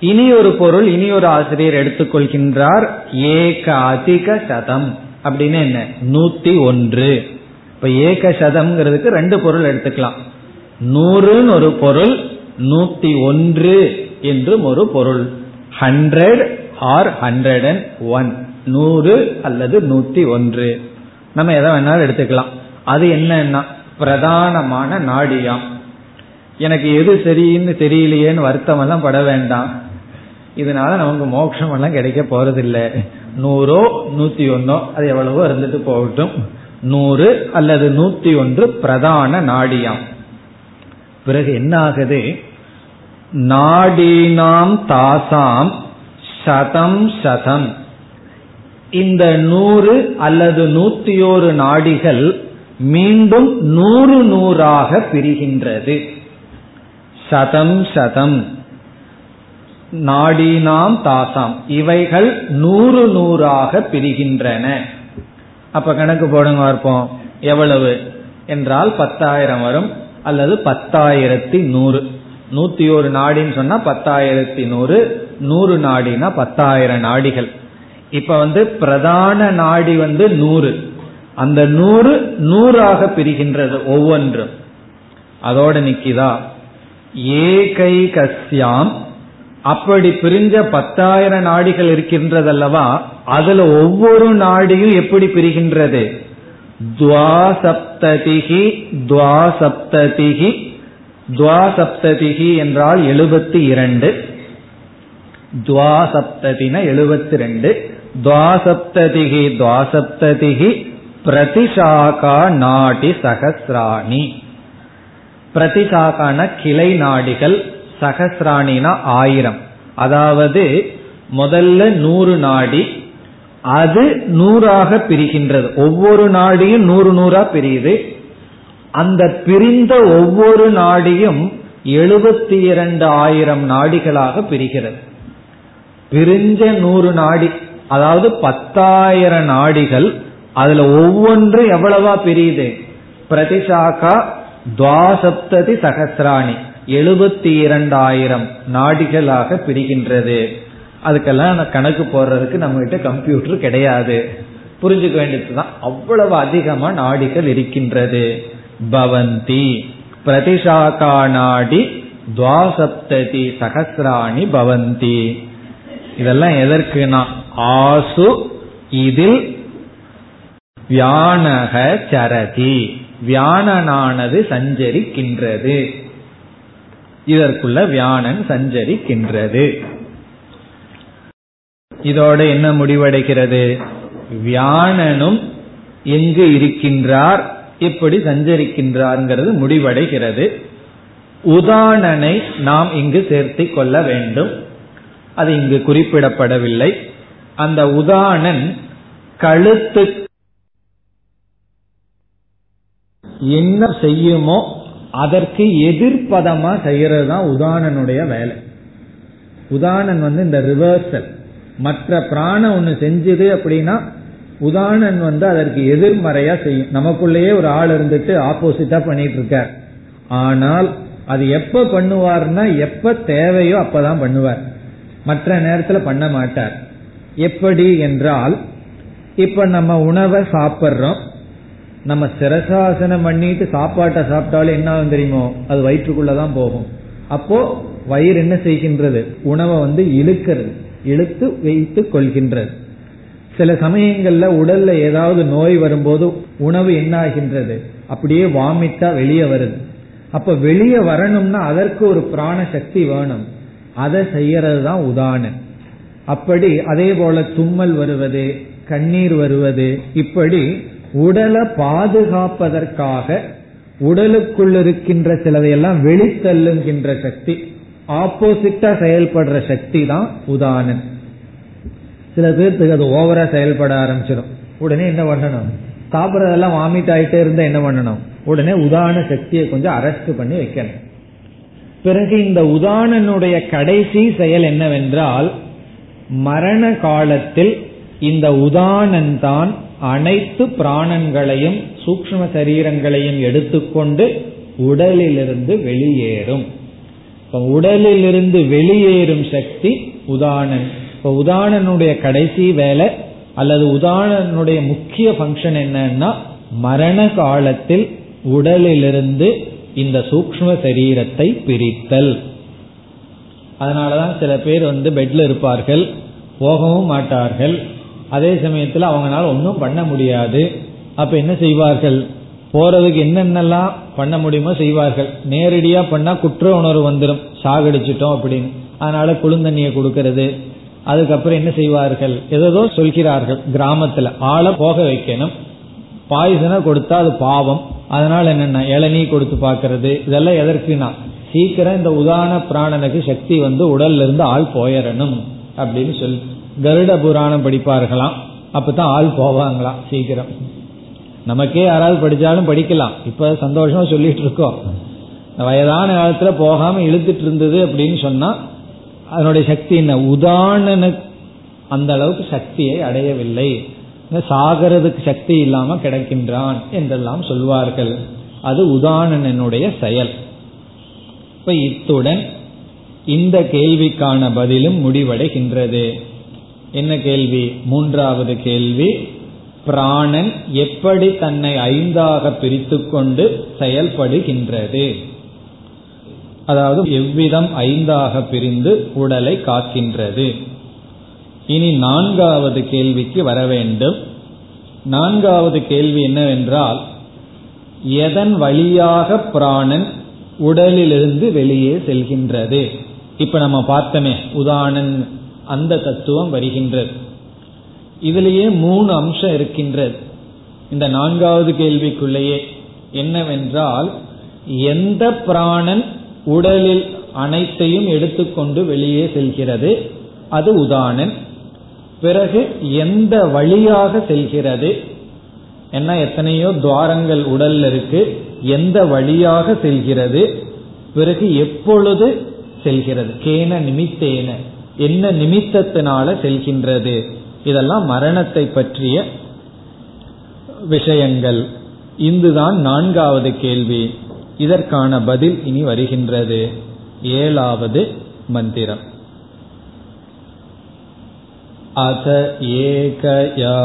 இனி ஒரு பொருள் இனி ஒரு ஆசிரியர் எடுத்துக்கொள்கின்றார் ஏக அதிக சதம். அப்படின்னு என்ன? நூத்தி ஒன்று. இப்ப ஏக சதம்ங்கிறதுக்கு ரெண்டு பொருள் எடுத்துக்கலாம். நூறுன்னு ஒரு பொருள் நூத்தி ஒன்று என்றும் ஒரு பொருள். Hundred or hundred and one நூறு அல்லது நூத்தி ஒன்று. நம்ம எதை வேணாலும் எடுத்துக்கலாம். அது என்னன்னா பிரதானமான நாடியாம் எனக்கு எது சரின்னு தெரியலையேன்னு வருத்தம் எல்லாம் பட வேண்டாம். இதனால நமக்கு மோட்சம் எல்லாம் கிடைக்க போறதில்லை. நூறோ நூத்தி ஒன்னோ அது எவ்வளவோ இருந்துட்டு போகட்டும். நூறு அல்லது நூத்தி ஒன்று பிரதான நாடியாம் பிறகு என்ன ஆகுது நாடீனாம் தாசாம் சதம் சதம். இந்த நூறு அல்லது நூத்தி ஓரு நாடிகள் மீண்டும் நூறு நூறாக பிரிகின்றது. சதம் சதம். நாடினாம் தாசாம். இவைகள் நூறு நூறாக பிரிகின்றன. அப்ப கணக்கு போடுங்க பார்ப்போம். எவ்வளவு? என்றால் பத்தாயிரம் வரும். அல்லது பத்தாயிரத்தி நூறு. நூத்தி ஒரு நாடின்னு சொன்னா பத்தாயிரத்தி நூறு. நூறு நாடினா பத்தாயிரம் நாடிகள். இப்ப வந்து பிரதான நாடி வந்து நூறு. அந்த நூறு நூறாக பிரிகின்றது ஒவ்வொன்றும். அதோட நிக்கிதா. ஏகை கஸ்யாம் அப்படி பிரிஞ்ச பத்தாயிரம் நாடிகள் இருக்கின்றதல்லவா? அதுல ஒவ்வொரு நாடியும் எப்படி பிரிகின்றது? துவாசப்ததிகி துவாசப்ததிகி துவாசப்ததிகி என்றால் எழுபத்தி இரண்டு. துவாசப்ததின எழுபத்தி ரெண்டு துவாசப்ததிகி துவாசப்ததிகி பிரதிசாகா நாடி சகசிராணி. பிரதிசாகான கிளை நாடிகள் சகசிராணினா ஆயிரம். அதாவது முதல்ல நூறு நாடி அது நூறாக பிரிகின்றது. ஒவ்வொரு நாடியும் நூறு நூறா பிரியுது. அந்த பிரிந்த ஒவ்வொரு நாடியும் எழுபத்தி இரண்டு ஆயிரம் நாடிகளாக பிரிகிறது. பிரிஞ்ச நூறு நாடி அதாவது பத்தாயிரம் நாடிகள் அதுல ஒவ்வொன்று எவ்வளவா பிரியுது? பிரதிசாக்கா துவாசப்ததி சகசிராணி எழுபத்தி இரண்டாயிரம் நாடிகளாக பிரிகின்றது. அதுக்கெல்லாம் கணக்கு போடுறதுக்கு நம்ம கிட்ட கம்ப்யூட்டர் கிடையாது. புரிஞ்சுக்க வேண்டியதுதான். அவ்வளவு அதிகமா நாடிகள் இருக்கின்றது. பவந்தி பிரதிசாக்கா நாடி துவாசப்ததி சகசிராணி பவந்தி. இதெல்லாம் எதற்குனா? ஆசு இதில் வியானக சரதி. வியானனானது சஞ்சரிக்கின்றது. இதற்குள்ள வியானன் சஞ்சரிக்கின்றது. இதோட என்ன முடிவடைகிறது? வியானனும் எங்கு இருக்கின்றார்? எப்படி சஞ்சரிக்கின்றார்ங்கிறது முடிவடைகிறது. உதாரணனை நாம் இங்கு சேர்த்திக் கொள்ள வேண்டும். அது இங்கு குறிப்பிடப்படவில்லை. அந்த உதாரணன் கழுத்து என்ன செய்யுமோ அதற்கு எதிர்ப்பதமா செய்யறது தான் உதாரணனுடைய வேலை. உதாரணன் வந்து இந்த ரிவர்சல் மற்ற பிராணம் ஒண்ணு செஞ்சது அப்படின்னா உதாரணன் வந்து அதற்கு எதிர்மறையா செய்யும். நமக்குள்ளேயே ஒரு ஆள் இருந்துட்டு ஆப்போசிட்டா பண்ணிட்டு இருக்கார் ஆனால் அது எப்ப பண்ணுவார்னா எப்ப தேவையோ அப்பதான் பண்ணுவார். மற்ற நேரத்துல பண்ண மாட்டார். எப்படி என்றால் இப்ப நம்ம உணவை சாப்பிட்றோம். நம்ம சிரசாசனம் பண்ணிட்டு சாப்பாட்டை சாப்பிட்டாலும் என்ன ஆகும் தெரியுமோ? அது வயிற்றுக்குள்ளதான் போகும். அப்போ வயிறு என்ன செய்கின்றது? உணவை வந்து இழுக்கிறது. இழுத்து வைத்து கொள்கின்றது. சில சமயங்கள்ல உடல்ல ஏதாவது நோய் வரும்போது உணவு என்ன ஆகின்றது? அப்படியே வாமிட்டா வெளியே வருது. அப்ப வெளியே வரணும்னா அதற்கு ஒரு பிராண சக்தி வேணும். அதை செய்யறது தான் உதாரணம். அப்படி அதே போல தும்மல் வருவது கண்ணீர் வருவது இப்படி உடலை பாதுகாப்பதற்காக உடலுக்குள் இருக்கின்ற சிலதையெல்லாம் வெளித்தள்ளுகின்ற சக்தி ஆப்போசிட்டா செயல்படுற சக்தி தான் உதாரணம். சில பேர்த்துக்கு அது ஓவரா செயல்பட ஆரம்பிச்சிடும். உடனே என்ன பண்ணணும்? சாப்பிட்றதெல்லாம் வாமிட் ஆயிட்டே இருந்தா என்ன பண்ணணும்? உடனே உதாரண சக்தியை கொஞ்சம் அரெஸ்ட் பண்ணி வைக்கணும். பிறகு இந்த உதாரணனுடைய கடைசி செயல் என்னவென்றால் மரண காலத்தில் இந்த உதாரணன் தான் அனைத்து பிராணங்களையும் சூக்ம சரீரங்களையும் எடுத்துக்கொண்டு உடலிலிருந்து வெளியேறும். இப்ப உடலிலிருந்து வெளியேறும் சக்தி உதாரணன் இப்ப உதாரணனுடைய கடைசி வேலை அல்லது உதாரணனுடைய முக்கிய பங்கன் என்னன்னா மரண காலத்தில் உடலிலிருந்து இந்த சூக்ம சரீரத்தை பிரித்தல். அதனாலதான் சில பேர் வந்து பெட்ல இருப்பார்கள் போகவும் மாட்டார்கள். அதே சமயத்தில் அவங்களால ஒன்றும் பண்ண முடியாது. அப்ப என்ன செய்வார்கள்? போறதுக்கு என்னென்னலாம் பண்ண முடியுமோ செய்வார்கள். நேரடியா பண்ணா குற்ற உணர்வு வந்துடும் சாகடிச்சிட்டோம் அப்படின்னு. அதனால குழுந்தண்ணியை கொடுக்கறது. அதுக்கப்புறம் என்ன செய்வார்கள்? ஏதோ சொல்கிறார்கள். கிராமத்துல ஆளை போக வைக்கணும். பாய்சனை கொடுத்தா அது பாவம். அதனால என்னென்ன? இளநீ கொடுத்து பார்க்கறது. இதெல்லாம் எதற்குனா சீக்கிரம் இந்த உதாரண பிராணனுக்கு சக்தி வந்து உடல்ல இருந்து ஆள் போயிடணும் அப்படின்னு சொல்லி கருட புராணம் படிப்பார்களாம். அப்பதான் ஆள் போவாங்களாம் சீக்கிரம். நமக்கே யாராவது படிச்சாலும் படிக்கலாம். இப்ப சந்தோஷமா சொல்லிட்டு இருக்கோம். வயதான காலத்துல போகாம இழுத்துட்டு இருந்தது அப்படின்னு சொன்னா அதனுடைய சக்தி என்ன? உதாரண அந்த அளவுக்கு சக்தியை அடையவில்லை. சாகிறதுக்கு சக்தி இல்லாம கிடைக்கின்றான் என்றெல்லாம் சொல்வார்கள். அது உதாரணனுடைய செயல். இப்ப இத்துடன் இந்த கேள்விக்கான பதிலும் முடிவடைகின்றது. என்ன கேள்வி? மூன்றாவது கேள்வி. பிராணன் எப்படி தன்னை ஐந்தாக பிரித்துக்கொண்டு செயல்படுகின்றது? அதாவது எவ்விதம் ஐந்தாக பிரிந்து உடலை காக்கின்றது? இனி நான்காவது கேள்விக்கு வர வேண்டும். நான்காவது கேள்வி என்னவென்றால் எதன் வழியாக பிராணன் உடலிலிருந்து வெளியே செல்கின்றது? இப்ப நம்ம பார்த்தோமே உதாரணன் அந்த தத்துவம் வருகின்றது. இதுலேயே மூணு அம்சம் இருக்கின்றது. இந்த நான்காவது கேள்விக்குள்ளேயே என்னவென்றால் எந்த பிராணன் உடலில் அனைத்தையும் எடுத்துக்கொண்டு வெளியே செல்கிறது? அது உதாரணன். பிறகு எந்த வழியாக செல்கிறது? என்ன எத்தனையோ துவாரங்கள் உடல்ல இருக்கு. எந்த வழியாக செல்கிறது? பிறகு எப்பொழுது செல்கிறது? கேன நிமித்தேன. என்ன நிமித்தத்தினால செல்கின்றது? இதெல்லாம் மரணத்தை பற்றிய விஷயங்கள். இந்துதான் நான்காவது கேள்வி. இதற்கான பதில் இனி வருகின்றது. ஏழாவது மந்திரம். अथ एकया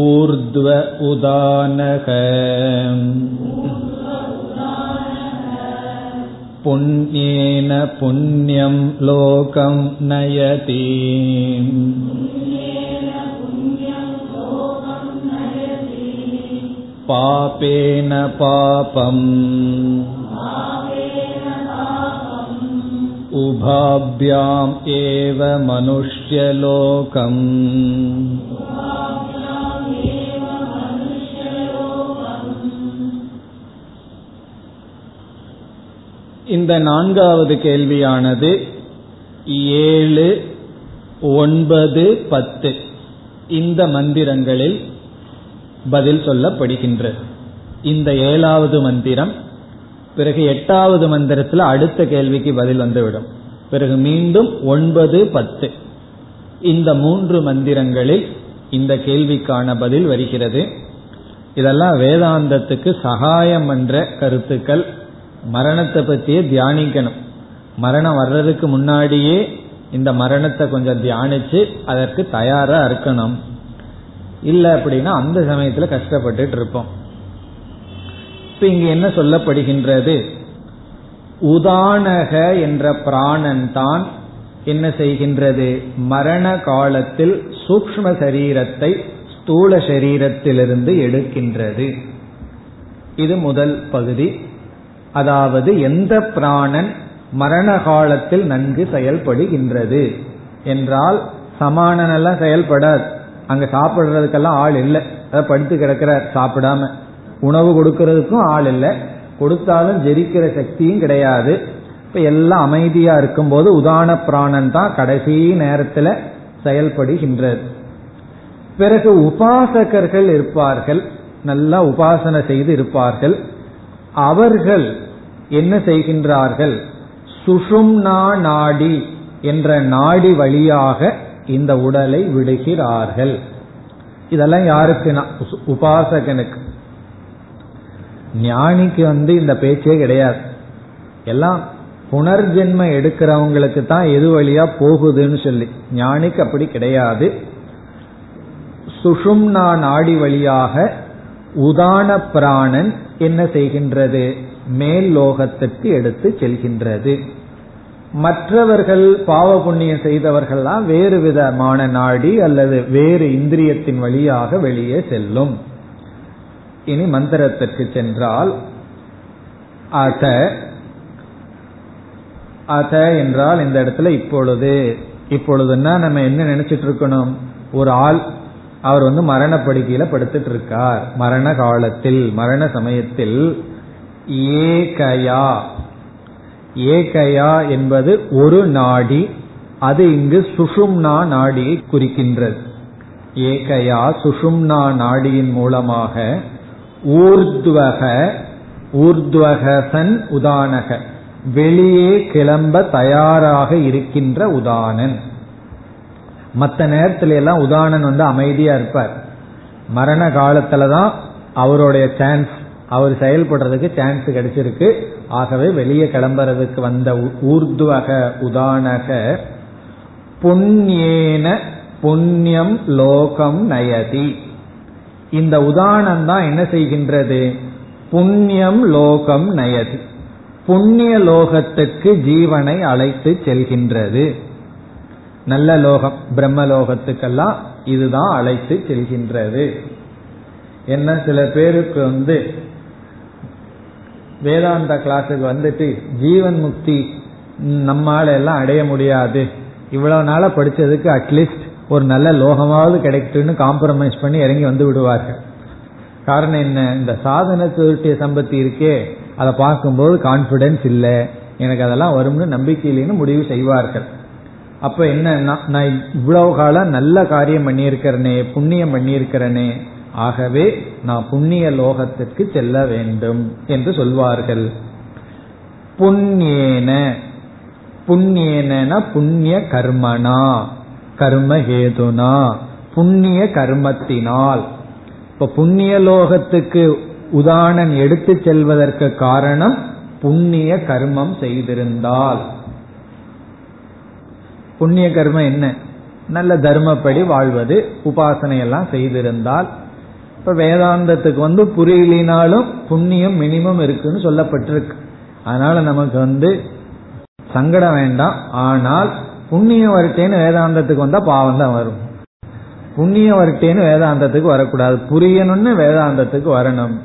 ऊर्ध्व उदानः पुण्येन पुण्यं लोकं नयति पापेन पापम् उभाभ्याम् एव मनुष्यलोकम् இந்த நான்காவது கேள்வியானது ஏழு ஒன்பது பத்து இந்த மந்திரங்களில் பதில் சொல்லப்படுகின்றது இந்த ஏழாவது மந்திரம் பிறகு எட்டாவது மந்திரத்தில் அடுத்த கேள்விக்கு பதில் வந்துவிடும். பிறகு மீண்டும் ஒன்பது பத்து. இந்த மூன்று மந்திரங்களில் இந்த கேள்விக்கான பதில் வருகிறது. இதெல்லாம் வேதாந்தத்துக்கு சகாயம் என்ற கருத்துக்கள். மரணத்தை பற்றியே தியானிக்கணும். மரணம் வர்றதுக்கு முன்னாடியே இந்த மரணத்தை கொஞ்சம் தியானிச்சு அதற்கு தயாரா இருக்கணும். இல்லை அப்படின்னா அந்த சமயத்துல கஷ்டப்பட்டுட்டு இருப்போம். இப்ப இங்க என்ன சொல்லப்படுகின்றது? உதானக என்ற பிராணன் தான் என்ன செய்கின்றது? மரண காலத்தில் சூக்ம சரீரத்தை ஸ்தூல சரீரத்திலிருந்து எடுக்கின்றது. இது முதல் பகுதி. அதாவது எந்த பிராணன் மரண காலத்தில் நன்கு செயல்படுகின்றது என்றால் சமானனெல்லாம் செயல்படாது. அங்க சாப்பிடுறதுக்கெல்லாம் ஆள் இல்லை. படுத்து கிடக்கிறார் சாப்பிடாம. உணவு கொடுக்கறதுக்கும் ஆள் இல்லை. கொடுத்தாலும் ஜெரிக்கிற சக்தியும் கிடையாது. இப்ப எல்லாம் அமைதியா இருக்கும்போது உதான பிராணன் தான் கடைசி நேரத்துல செயல்படுகின்றது பிறகு உபாசகர்கள் இருப்பார்கள். நல்லா உபாசனை செய்து இருப்பார்கள். அவர்கள் என்ன செய்கின்றார்கள்? சுஷும்னா நாடி என்ற நாடி வழியாக இந்த உடலை விடுகிறார்கள். இதெல்லாம் யாருக்கு உபாசகனுக்கு. ஞானிக்கு வந்து இந்த பேச்சே கிடையாது. எல்லாம் புனர்ஜென்ம எடுக்கிறவங்களுக்கு தான் எது வழியா போகுதுன்னு சொல்லி. ஞானிக்கு அப்படி கிடையாது. சுஷும்னா நாடி வழியாக உதான பிராணன் என்ன செய்கின்றது? மேல் லோகத்திற்கு எடுத்து செல்கின்றது. மற்றவர்கள் பாவ புண்ணியம் செய்தவர்கள்லாம் வேறு விதமான நாடி அல்லது வேறு இந்திரியத்தின் வழியாக வெளியே செல்லும். இனி மந்திரத்திற்கு சென்றால் அத அத என்றால் இந்த இடத்துல இப்பொழுது. இப்பொழுதுன்னா நம்ம என்ன நினைச்சிட்டு இருக்கணும் ஒரு ஆள் அவர் வந்து மரணப்படுக்கையில படுத்துட்டு இருக்கார் மரண காலத்தில் மரண சமயத்தில் ஏகயா. ஏகயா என்பது ஒரு நாடி அது இங்கு சுஷும்னா நாடியை குறிக்கின்றது. ஏகயா சுஷும்னா நாடியின் மூலமாக ஊர்துவக ஊர்துவகசன் உதானக. வெளியே கிளம்ப தயாராக இருக்கின்ற உதானன். மற்ற நேரத்துல எல்லாம் உதானன் வந்து அமைதியா இருப்பார். மரண காலத்துல தான் அவருடைய சான்ஸ் அவர் செயல்படுறதுக்கு சான்ஸ் கிடைச்சிருக்கு. ஆகவே வெளியே கிளம்புறதுக்கு வந்த ஊர்துவக உதானக புண்ணியேன புண்ணியம் லோகம் நயதி. இந்த உதாரணம் தான் என்ன செய்கின்றது? புண்ணியம் லோகம் நயது. புண்ணிய லோகத்துக்கு ஜீவனை அழைத்து செல்கின்றது. நல்ல லோகம் பிரம்ம லோகத்துக்கெல்லாம் இதுதான் அழைத்து செல்கின்றது. என்ன சில பேருக்கு வந்து வேதாந்த கிளாஸுக்கு வந்துட்டு ஜீவன் முக்தி நம்மால எல்லாம் அடைய முடியாது. இவ்வளவு நாளா படிச்சதுக்கு அட்லீஸ்ட் ஒரு நல்ல லோகமாவது கிடைக்குன்னு காம்ப்ரமைஸ் பண்ணி இறங்கி வந்து விடுவார்கள். காரணம் என்ன? இந்த சாதன திருட்டிய சம்பத்தி இருக்கே அதை பார்க்கும்போது கான்பிடன்ஸ் இல்லை. எனக்கு அதெல்லாம் வரும்னு நம்பிக்கை இல்லைன்னு முடிவு செய்வார்கள். அப்ப என்ன? நான் இவ்வளவு காலம் நல்ல காரியம் பண்ணியிருக்கிறனே புண்ணியம் பண்ணியிருக்கிறனே ஆகவே நான் புண்ணிய லோகத்திற்கு செல்ல வேண்டும் என்று சொல்வார்கள். புண்ணியேன புண்ணியேன புண்ணிய கர்மனா? கர்ம ஹேதுனா புண்ணிய கர்மத்தினால். இப்ப புண்ணிய லோகத்துக்கு உதாரணம் எடுத்து செல்வதற்கு காரணம் புண்ணிய கர்மம் செய்திருந்தால். புண்ணிய கர்மம் என்ன? நல்ல தர்மப்படி வாழ்வது உபாசனை எல்லாம் செய்திருந்தால். இப்ப வேதாந்தத்துக்கு வந்து புரியலினாலும் புண்ணியம் மினிமம் இருக்குன்னு சொல்லப்பட்டிருக்கு. அதனால நமக்கு வந்து சங்கடம் வேண்டாம். ஆனால் புண்ணியம் வரட்டேன்னு வேதாந்தத்துக்கு வந்தா பாவம் தான் வரும். புண்ணியம் வரட்டேன்னு வேதாந்தத்துக்கு வரக்கூடாது. புரியணும்னு வேதாந்தத்துக்கு வரணும்.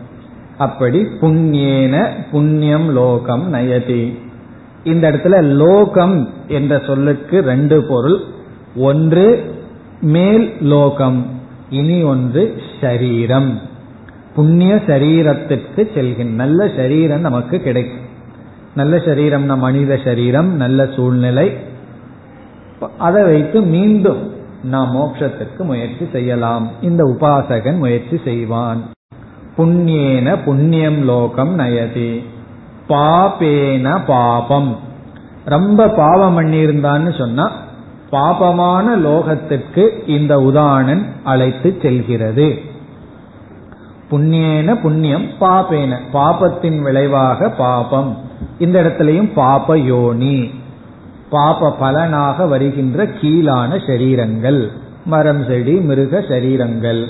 அப்படி புண்ணியேன புண்ணியம் லோகம் நயதி. இந்த இடத்துல லோகம் என்ற சொல்லுக்கு ரெண்டு பொருள். ஒன்று மேல் லோகம் இனி ஒன்று ஷரீரம் புண்ணிய சரீரத்திற்கு செல்கின்ற நல்ல சரீரம் நமக்கு கிடைக்கும். நல்ல சரீரம்னா மனித சரீரம் நல்ல சூழ்நிலை. அதை வைத்து மீண்டும் நாம் மோட்சத்திற்கு முயற்சி செய்யலாம். இந்த உபாசகன் முயற்சி செய்வான். புண்ணியேன புண்ணியம் லோகம் நயதி. பாபேன பாபம். ரொம்ப பாவம் பண்ணியிருந்தான்னு சொன்னா பாபமான லோகத்திற்கு இந்த உதாரணன் அழைத்து செல்கிறது. புண்ணியேன புண்ணியம் பாபேன பாபத்தின் விளைவாக பாபம். இந்த இடத்துலயும் பாப யோனி. பாப பலனாக வருகின்ற கீழான சரீரங்கள். மரம் செடி மிருக சரீரங்கள்.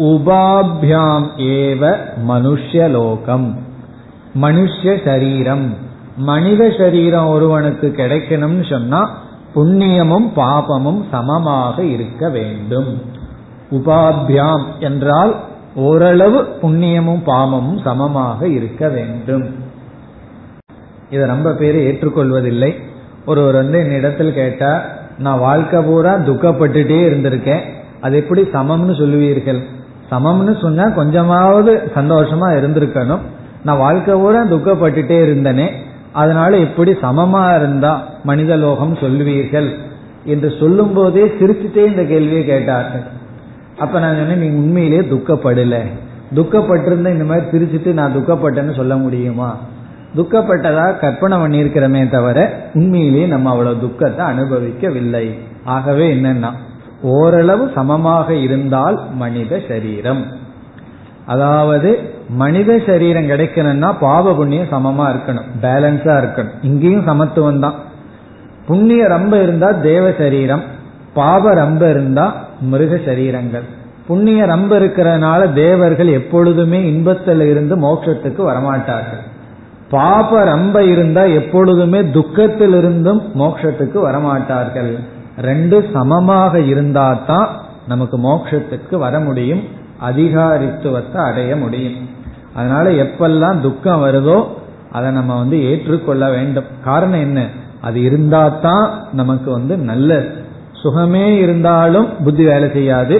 உபாபியாம் ஏவ மனுஷலோகம் மனுஷ சரீரம். மனித சரீரம் ஒருவனுக்கு கிடைக்கணும்னு சொன்னா புண்ணியமும் பாபமும் சமமாக இருக்க வேண்டும். உபாபியாம் என்றால் ஓரளவு புண்ணியமும் பாபமும் சமமாக இருக்க வேண்டும். இதை ரொம்ப பேர் ஏற்றுக்கொள்வதில்லை. ஒருவர் வந்து என்னிடத்தில் கேட்டா நான் வாழ்க்கை பூரா துக்கப்பட்டுட்டே இருந்திருக்கேன். அது எப்படி சமம்னு சொல்லுவீர்கள்? சமம்னு சொன்னா கொஞ்சமாவது சந்தோஷமா இருந்திருக்கணும். நான் வாழ்க்கை பூரா துக்கப்பட்டுட்டே இருந்தனே. அதனால எப்படி சமமா இருந்தா மனித லோகம் சொல்லுவீர்கள்? என்று சொல்லும் போதே சிரிச்சுட்டே இந்த கேள்வியை கேட்டார்கள். அப்ப நான் சொன்னேன் நீ உண்மையிலேயே துக்கப்படல. துக்கப்பட்டிருந்த இந்த மாதிரி சிரிச்சுட்டு நான் துக்கப்பட்டேன்னு சொல்ல முடியுமா? துக்கப்பட்டதா கற்பனை பண்ணியிருக்கிறோமே தவிர உண்மையிலேயே நம்ம அவ்வளவு துக்கத்தை அனுபவிக்கவில்லை. ஆகவே என்னன்னா ஓரளவு சமமாக இருந்தால் மனித சரீரம். அதாவது மனித சரீரம் கிடைக்கணும்னா பாவ புண்ணியம் சமமா இருக்கணும் பேலன்ஸா இருக்கணும். இங்கேயும் சமத்துவம் தான். புண்ணிய ரொம்ப இருந்தா தேவ சரீரம் பாவ ரொம்ப இருந்தா மிருக சரீரங்கள். புண்ணிய ரொம்ப இருக்கிறதுனால தேவர்கள் எப்பொழுதுமே இன்பத்தில் இருந்து மோட்சத்துக்கு வரமாட்டார்கள். பாப ரொம்ப இருந்தா எப்பொழுதுமே துக்கத்திலிருந்தும் மோட்சத்துக்கு வரமாட்டார்கள். ரெண்டு சமமாக இருந்தா தான் நமக்கு மோட்சத்துக்கு வர முடியும் அதிகாரித்துவத்தை அடைய முடியும். அதனால எப்பெல்லாம் துக்கம் வருதோ அதை நம்ம வந்து ஏற்றுக்கொள்ள வேண்டும். காரணம் என்ன? அது இருந்தா தான் நமக்கு வந்து நல்ல சுகமே இருந்தாலும் புத்தி வேலை செய்யாது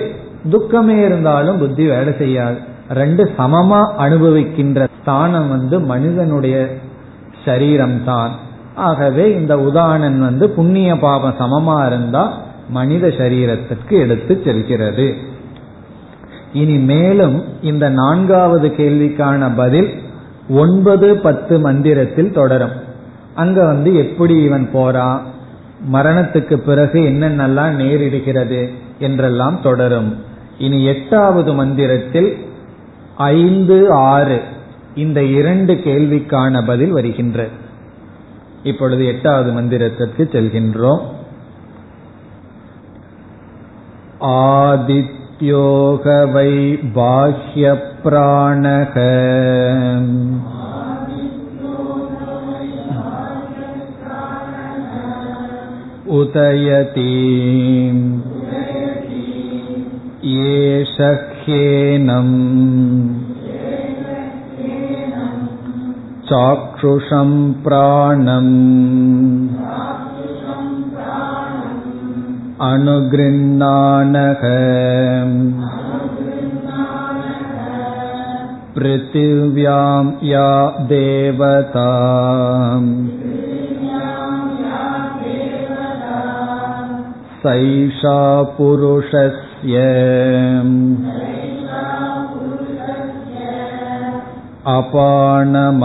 துக்கமே இருந்தாலும் புத்தி வேலை செய்யாது. ரெண்டு சமமா அனுபவிக்கின்ற ஸ்தானம் வந்து மனிதனுடைய சரீரம் தான் ஆகவே இந்த உதாரணன் வந்து புண்ணிய பாபம் சமமா இருந்தா மனித சரீரத்திற்கு எடுத்து செல்கிறது. இனி மேலும் இந்த நான்காவது கேள்விக்கான பதில் ஒன்பது பத்து மந்திரத்தில் தொடரும். அங்க வந்து எப்படி இவன் போறான் மரணத்துக்கு பிறகு என்னென்னலாம் நேரிடுகிறது என்றெல்லாம் தொடரும். இனி எட்டாவது மந்திரத்தில் ஐந்து ஆறு இந்த இரண்டு கேள்விக்கான பதில் வருகின்ற. இப்பொழுது எட்டாவது மந்திரத்திற்கு செல்கின்றோம். ஆதித்யோக வை பாஹ்ய பிராணக. உதயதீம். ஏஷ ह्येनम् चाक्षुषं प्राणम् अनुगृह्णानः पृथिव्यां या देवता सैषा पुरुषस्य अपानमवष्टभ्य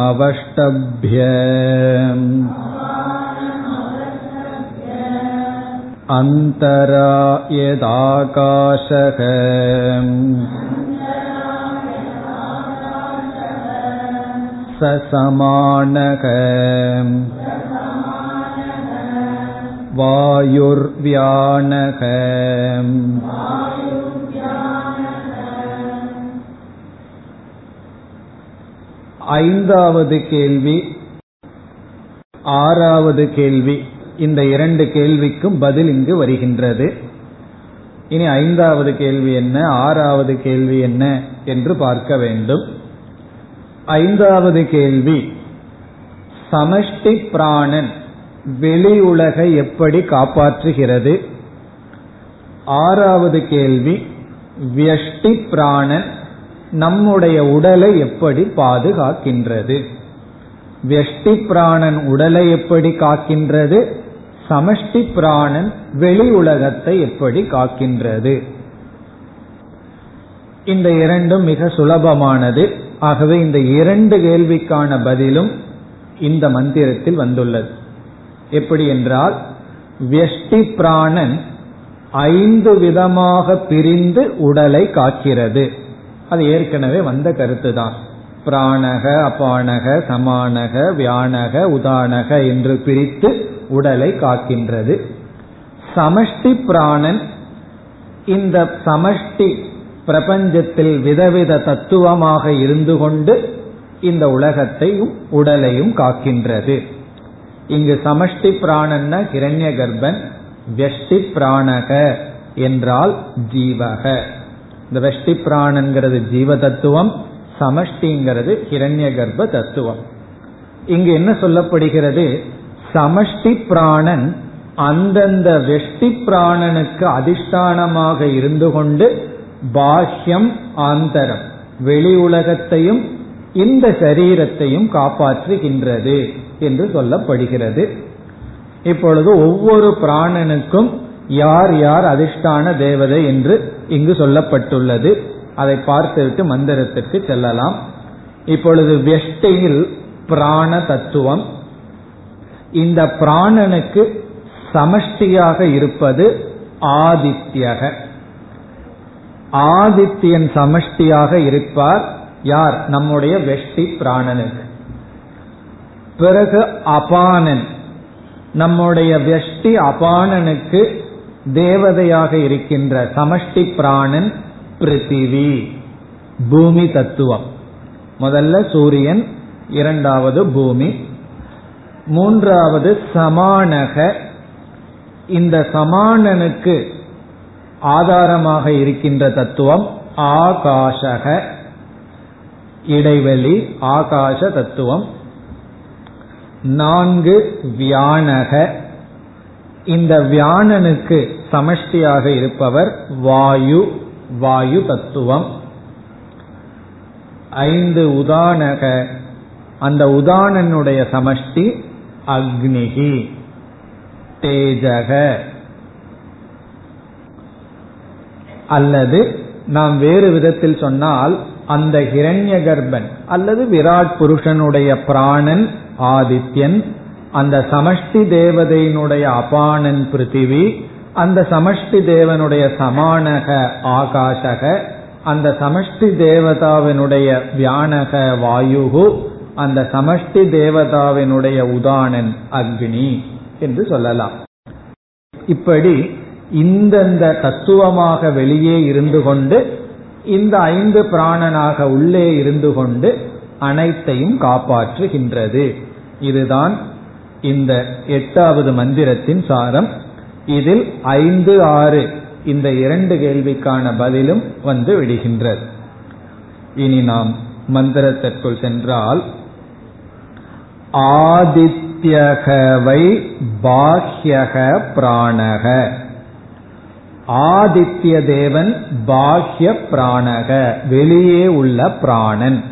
अन्तरा यदाकाशः स समानः वायुर्व्यानः ஐந்தாவது கேள்வி ஆறாவது கேள்வி இந்த இரண்டு கேள்விக்கும் பதில் இங்கு வருகின்றது இனி ஐந்தாவது கேள்வி என்ன ஆறாவது கேள்வி என்ன என்று பார்க்க வேண்டும் ஐந்தாவது கேள்வி சமஷ்டி பிராணன் வெளி உலகை எப்படி காப்பாற்றுகிறது? ஆறாவது கேள்வி வியஷ்டி பிராணன் நம்முடைய உடலை எப்படி பாதுகாக்கின்றது? வெஷ்டி பிராணன் உடலை எப்படி காக்கின்றது? சமஷ்டி பிராணன் வெளி உலகத்தை எப்படி காக்கின்றது? இந்த இரண்டும் மிக சுலபமானது. ஆகவே இந்த இரண்டு கேள்விக்கான பதிலும் இந்த மந்திரத்தில் வந்துள்ளது. எப்படி என்றால் வெஷ்டி பிராணன் ஐந்து விதமாக பிரிந்து உடலை காக்கிறது. அது ஏற்கனவே வந்த கருத்து தான் பிராணக அபானக சமானக வியானக உதானக என்று பிரித்து உடலை காக்கின்றது. சமஷ்டி பிராணன் இந்த சமஷ்டி பிரபஞ்சத்தில் விதவித தத்துவமாக இருந்து கொண்டு இந்த உலகத்தையும் உடலையும் காக்கின்றது. இங்கு சமஷ்டி பிராணன்னா கிரண்ய கர்ப்பன் வெஷ்டி பிராணக என்றால் ஜீவக. இந்த வெஷ்டி பிராணங்கிறது ஜீவ தத்துவம் சமஷ்டிங்கிறது ஹிரண்ய கர்ப்ப தத்துவம். இங்கு என்ன சொல்லப்படுகிறது? சமஷ்டி பிராணன் அந்தந்த வெஷ்டி பிராணனுக்கு அதிஷ்டானமாக இருந்து கொண்டு பாஷ்யம் ஆந்தரம் வெளி உலகத்தையும் இந்த சரீரத்தையும் காப்பாற்றுகின்றது. என்று சொல்லப்படுகிறது. இப்பொழுது ஒவ்வொரு பிராணனுக்கும் யார் யார் அதிர்ஷ்டான தேவதை என்று இங்கு சொல்லப்பட்டுள்ளது. அதை பார்த்துவிட்டு மந்திரத்திற்கு செல்லலாம். இப்பொழுது வெஷ்டையில் பிராண தத்துவம். இந்த பிராணனுக்கு சமஷ்டியாக இருப்பது ஆதித்யக. ஆதித்யன் சமஷ்டியாக இருப்பார் யார்? நம்முடைய வெஷ்டி பிராணனுக்கு. பிறகு அபானன். நம்முடைய வெஷ்டி அபானனுக்கு தேவதையாக இருக்கின்ற சமஷ்டி பிராணன் பிருத்திவி. பூமி தத்துவம். முதல்ல சூரியன் இரண்டாவது பூமி மூன்றாவது சமானக. இந்த சமானனுக்கு ஆதாரமாக இருக்கின்ற தத்துவம் ஆகாஷக. இடைவெளி ஆகாச தத்துவம். நான்கு வியானக. இந்த வியானனுக்கு சமஷ்டியாக இருப்பவர் வாயு வாயு தத்துவம். ஐந்து உதானக. அந்த உதானனுடைய சமஷ்டி அக்னிகி தேஜக. அல்லது நாம் வேறு விதத்தில் சொன்னால் அந்த ஹிரண்ய கர்ப்பன் அல்லது விராட் புருஷனுடைய பிராணன் ஆதித்யன் அந்த சமஷ்டி தேவதையினுடைய அபானன் பிருத்திவி அந்த சமஷ்டி தேவனுடைய சமானக ஆகாஷக அந்த சமஷ்டி தேவதாவினுடைய வியானக வாயுகு அந்த சமஷ்டி தேவதாவினுடைய உதானன் அக்னி என்று சொல்லலாம். இப்படி இந்தந்த தத்துவமாக வெளியே இருந்து கொண்டு இந்த ஐந்து பிராணனாக உள்ளே இருந்து கொண்டு அனைத்தையும் காப்பாற்றுகின்றது. இதுதான் இந்த எட்டாவது மந்திரத்தின் சாரம். இதில் ஐந்து ஆறு இந்த இரண்டு கேள்விக்கான பதிலும் வந்து விடுகின்றது. இனி நாம் மந்திரத்திற்குள் சென்றால் ஆதித்யகவை பாஹ்யக பிராணக. ஆதித்ய தேவன் பாஹ்ய பிராணக வெளியே உள்ள பிராணன்.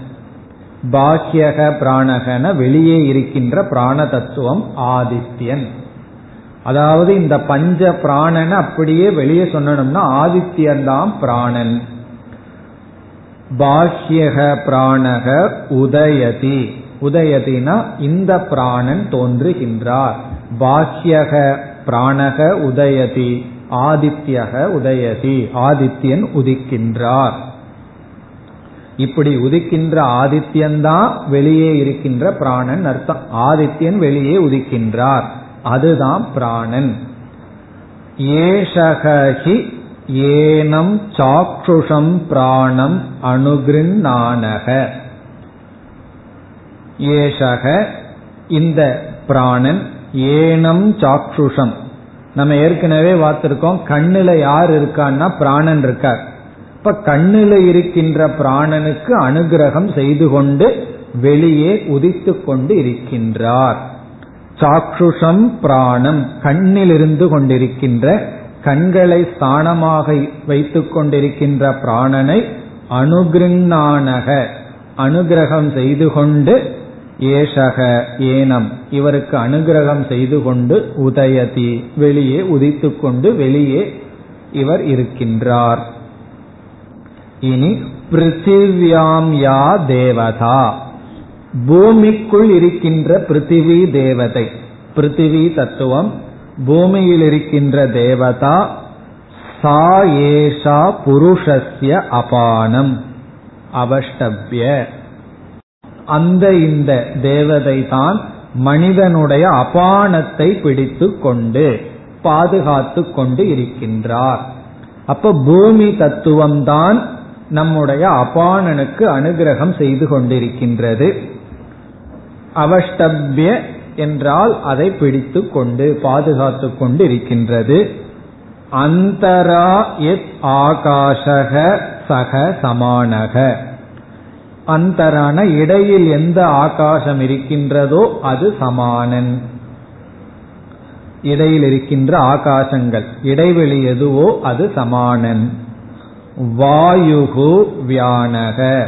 பாக்கியக பிராணகன வெளியே இருக்கின்ற பிராண தத்துவம் ஆதித்யன். அதாவது இந்த பஞ்ச பிராணனை அப்படியே வெளியே சொன்னோம்னா ஆதித்யன் தான் பிராணன். பாஹ்யக பிராணக உதயதி. உதயதினா இந்த பிராணன் தோன்றுகின்றார். பாஹ்யக பிராணக உதயதி ஆதித்யக உதயதி ஆதித்யன் உதிக்கின்றார். இப்படி உதிக்கின்ற ஆதித்யன்தான் வெளியே இருக்கின்ற பிராணன் அர்த்தம். ஆதித்யன் வெளியே உதிக்கின்றார். அதுதான் பிராணன். ஏஷகி ஏனம் சாக்ஷுஷம் பிராணம் அணுகிருநானக ஏஷக இந்த பிராணன் ஏனம் சாக்ஷுஷம். நம்ம ஏற்கனவே பார்த்திருக்கோம் கண்ணுல யார் இருக்கான்னா பிராணன் இருக்கார். இப்ப கண்ணில இருக்கின்ற பிராணனுக்கு அனுகிரகம் செய்து கொண்டு வெளியே உதித்து கொண்டு இருக்கின்றார். சாக்ஷுஷம் பிராணம் கண்ணில் இருந்து கொண்டிருக்கின்ற கண்களை ஸ்தானமாக வைத்துக் கொண்டிருக்கின்ற பிராணனை அனுகிருணானக அனுகிரகம் செய்து கொண்டு ஏஷக ஏனம் இவருக்கு அனுகிரகம் செய்து கொண்டு உதயதி வெளியே உதித்து கொண்டு வெளியே இவர் இருக்கின்றார். இனி பிருத்திவியாம் யா தேவதா. பூமிக்குள் இருக்கின்ற பிருத்திவி தேவதை. பிருத்திவி தத்துவம் பூமியில் இருக்கின்ற தேவதா சா ஏஷா புருஷஸ்ய அபானம். அவஷ்டபிய அந்த இந்த தேவதை தான் மனிதனுடைய அபானத்தை பிடித்து கொண்டு பாதுகாத்து கொண்டு இருக்கின்றார். அப்ப பூமி தத்துவம்தான் நம்முடைய அபானனுக்கு அனுகிரகம் செய்து கொண்டிருக்கின்றது. அவஷ்டபிய என்றால் அதை பிடித்து கொண்டு பாதுகாத்து கொண்டு இருக்கின்றது அந்தரா எத் ஆகாஷக சக சமானக. அந்தரான இடையில் எந்த ஆகாசம் இருக்கின்றதோ அது சமானன். இடையில் இருக்கின்ற ஆகாசங்கள் இடைவெளி எதுவோ அது சமானன். வாயுகு வியானக.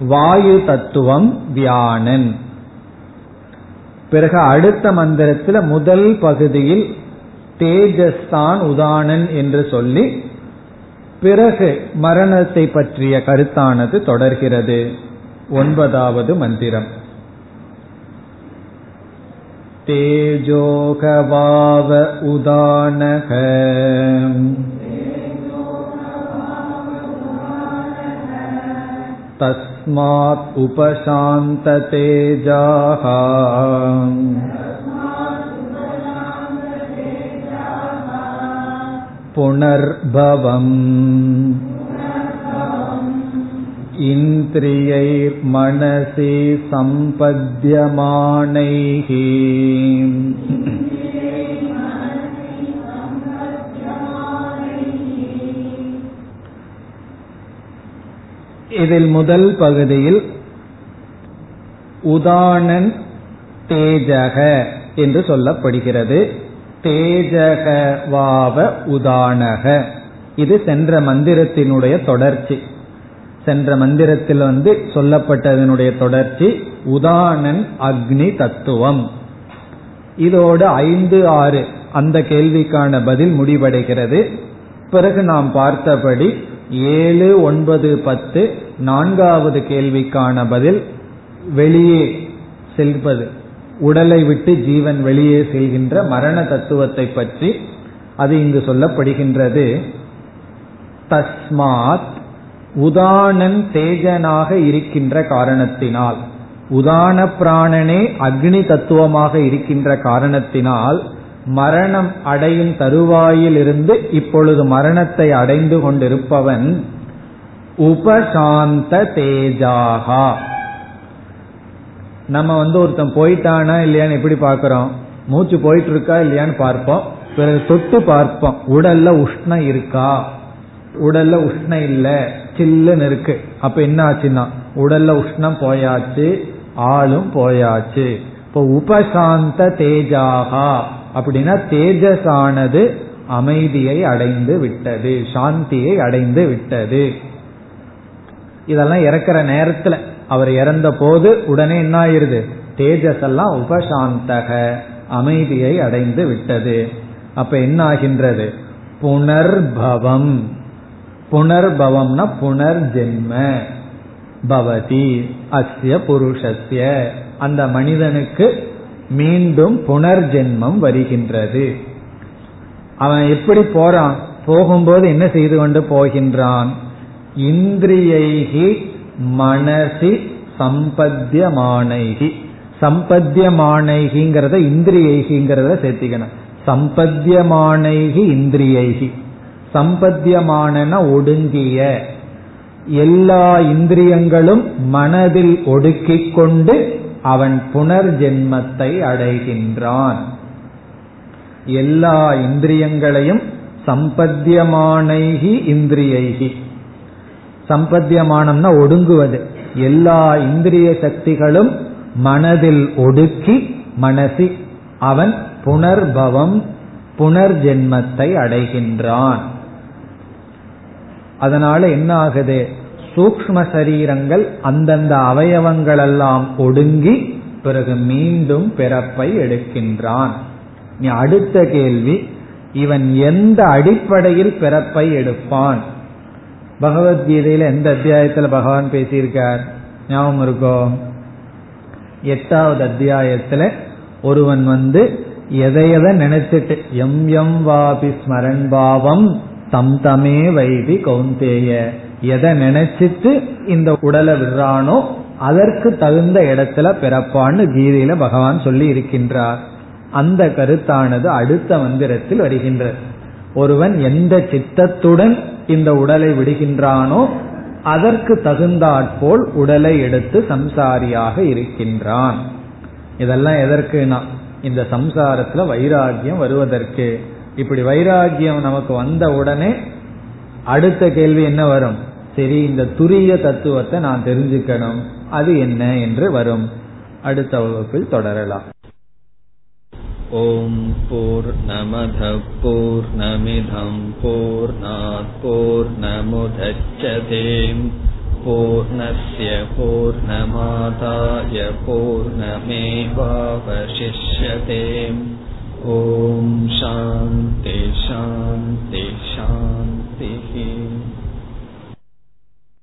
வாயு தத்துவம் வியானன். பிறகு அடுத்த மந்திரத்தில் முதல் பகுதியில் தேஜஸ்தான் உதானன் என்று சொல்லி பிறகு மரணத்தை பற்றிய கருத்தானது தொடர்கிறது. ஒன்பதாவது மந்திரம். தேஜோகவாவ உதானக. तस्मात् उपशान्ततेजाः पुनर्भवम् इन्द्रियैर्मनसि सम्पद्यमानैः இதில் முதல் பகுதியில் உதானன் தேஜக என்று சொல்லப்படுகிறது. தேஜகவாவ உதானக இது சென்ற மந்திரத்தினுடைய தொடர்ச்சி. சென்ற மந்திரத்தில் வந்து சொல்லப்பட்டதனுடைய தொடர்ச்சி உதானன் அக்னி தத்துவம். இதோடு ஐந்து ஆறு அந்த கேள்விக்கான பதில் முடிவடைகிறது. பிறகு நாம் பார்த்தபடி ஏழு ஒன்பது பத்து நான்காவது கேள்விக்கான பதில் வெளியே செல்வது. உடலை விட்டு ஜீவன் வெளியே செல்கின்ற மரண தத்துவத்தை பற்றி அது இங்கு சொல்லப்படுகின்றது. தஸ்மாத் உதானன் தேஜனாக இருக்கின்ற காரணத்தினால் உதான பிராணனே அக்னி தத்துவமாக இருக்கின்ற காரணத்தினால் மரணம் அடையும் தருவாயிலிருந்து இப்பொழுது மரணத்தை அடைந்து கொண்டிருப்பவன் உபசாந்த தேஜாகா. நம்ம வந்து ஒருத்தன் போயிட்டானா இல்லையான்னு எப்படி பாக்கிறோம் மூச்சு போயிட்டு இருக்கா இல்லையான்னு பார்ப்போம். பிறகு தொட்டு பார்ப்போம். உடல்ல உஷ்ணம் இருக்கா? உடல்ல உஷ்ணம் இல்ல. சில்லுன்னு இருக்கு. அப்ப என்ன ஆச்சுன்னா உடல்ல உஷ்ணம் போயாச்சு ஆளும் போயாச்சு. இப்போ உபசாந்த தேஜாகா. அப்படின்னா தேஜஸானது அமைதியை அடைந்து விட்டது சாந்தியை அடைந்து விட்டது. இதெல்லாம் இறக்குற நேரத்துல அவர் இறந்த போது உடனே என்ன ஆயிருது தேஜஸ் எல்லாம் உபசாந்தக அமைதியை அடைந்து விட்டது. அப்ப என்ன ஆகின்றது புனர்பவம். புனர்பவம்னா புனர்ஜென்ம. பவதி அஸ்ய புருஷஸ்ய. அந்த மனிதனுக்கு மீண்டும் புனர்ஜென்மம் வருகின்றது. அவன் எப்படி போறான்? போகும்போது என்ன செய்து கொண்டு போகின்றான்? இந்திரியைகி மனசி சம்பத்தியமானைகி. சம்பத்தியமானைகிங்கிறத இந்திரியைகிங்கிறத சேர்த்திக்கணும். சம்பத்தியமானைகி இந்திரியைகி. சம்பத்தியமான ஒடுங்கிய. எல்லா இந்திரியங்களும் மனதில் ஒடுக்கிக் கொண்டு அவன் புனர்ஜென்மத்தை அடைகின்றான். எல்லா இந்திரியங்களையும் சம்பத்தியமானைகி இந்திரியைகி. சம்பத்தியமானம்னா ஒடுங்குவது. எல்லா இந்திரிய சக்திகளும் மனதில் ஒடுக்கி மனசி அவன் புனர்பவம் புனர்ஜென்மத்தை அடைகின்றான். அதனால என்ன ஆகுது சூக்ம சரீரங்கள் அந்தந்த அவயவங்கள் எல்லாம் ஒடுங்கி பிறகு மீண்டும் பிறப்பை எடுக்கின்றான். நீ அடுத்த கேள்வி இவன் எந்த அடிப்படையில் பிறப்பை எடுப்பான்? பகவத்கீதையில எந்த அத்தியாயத்துல பகவான் பேசியிருக்கார்? ஞாபகம் இருக்கோ? எட்டாவது அத்தியாயத்துல ஒருவன் வந்து எதை எதை நினைச்சிட்டு எம் எம் வாபி ஸ்மரன் பாவம் தம் தமே வைதி கௌந்தேய. எதை நினைச்சிட்டு இந்த உடலை விடுறானோ அதற்கு தகுந்த இடத்துல பிறப்பான்னு கீதையில பகவான் சொல்லி இருக்கின்றார். அந்த கருத்தானது அடுத்த மந்திரத்தில் வருகின்றது. ஒருவன் எந்த சித்தத்துடன் இந்த உடலை விடுகின்றானோ அதற்கு தகுந்தாற்போல் உடலை எடுத்து சம்சாரியாக இருக்கின்றான். இதெல்லாம் எதற்குனா இந்த சம்சாரத்துல வைராகியம் வருவதற்கு. இப்படி வைராகியம் நமக்கு வந்த உடனே அடுத்த கேள்வி என்ன வரும்? சரி இந்த துரிய தத்துவத்தை நான் தெரிஞ்சுக்கணும். அது என்ன என்று வரும். அடுத்த வகுப்பில் தொடரலாம். ஓம் போர் நமத போர் நமிதம் போர் நாற் நமுதச்சதேம். பூர்ணய பூர்ணமாதாய பூர்ணமேவாவசிஷ்யதேம் ஓம் சாந்தி சாந்தி சாந்தி. 嘿嘿。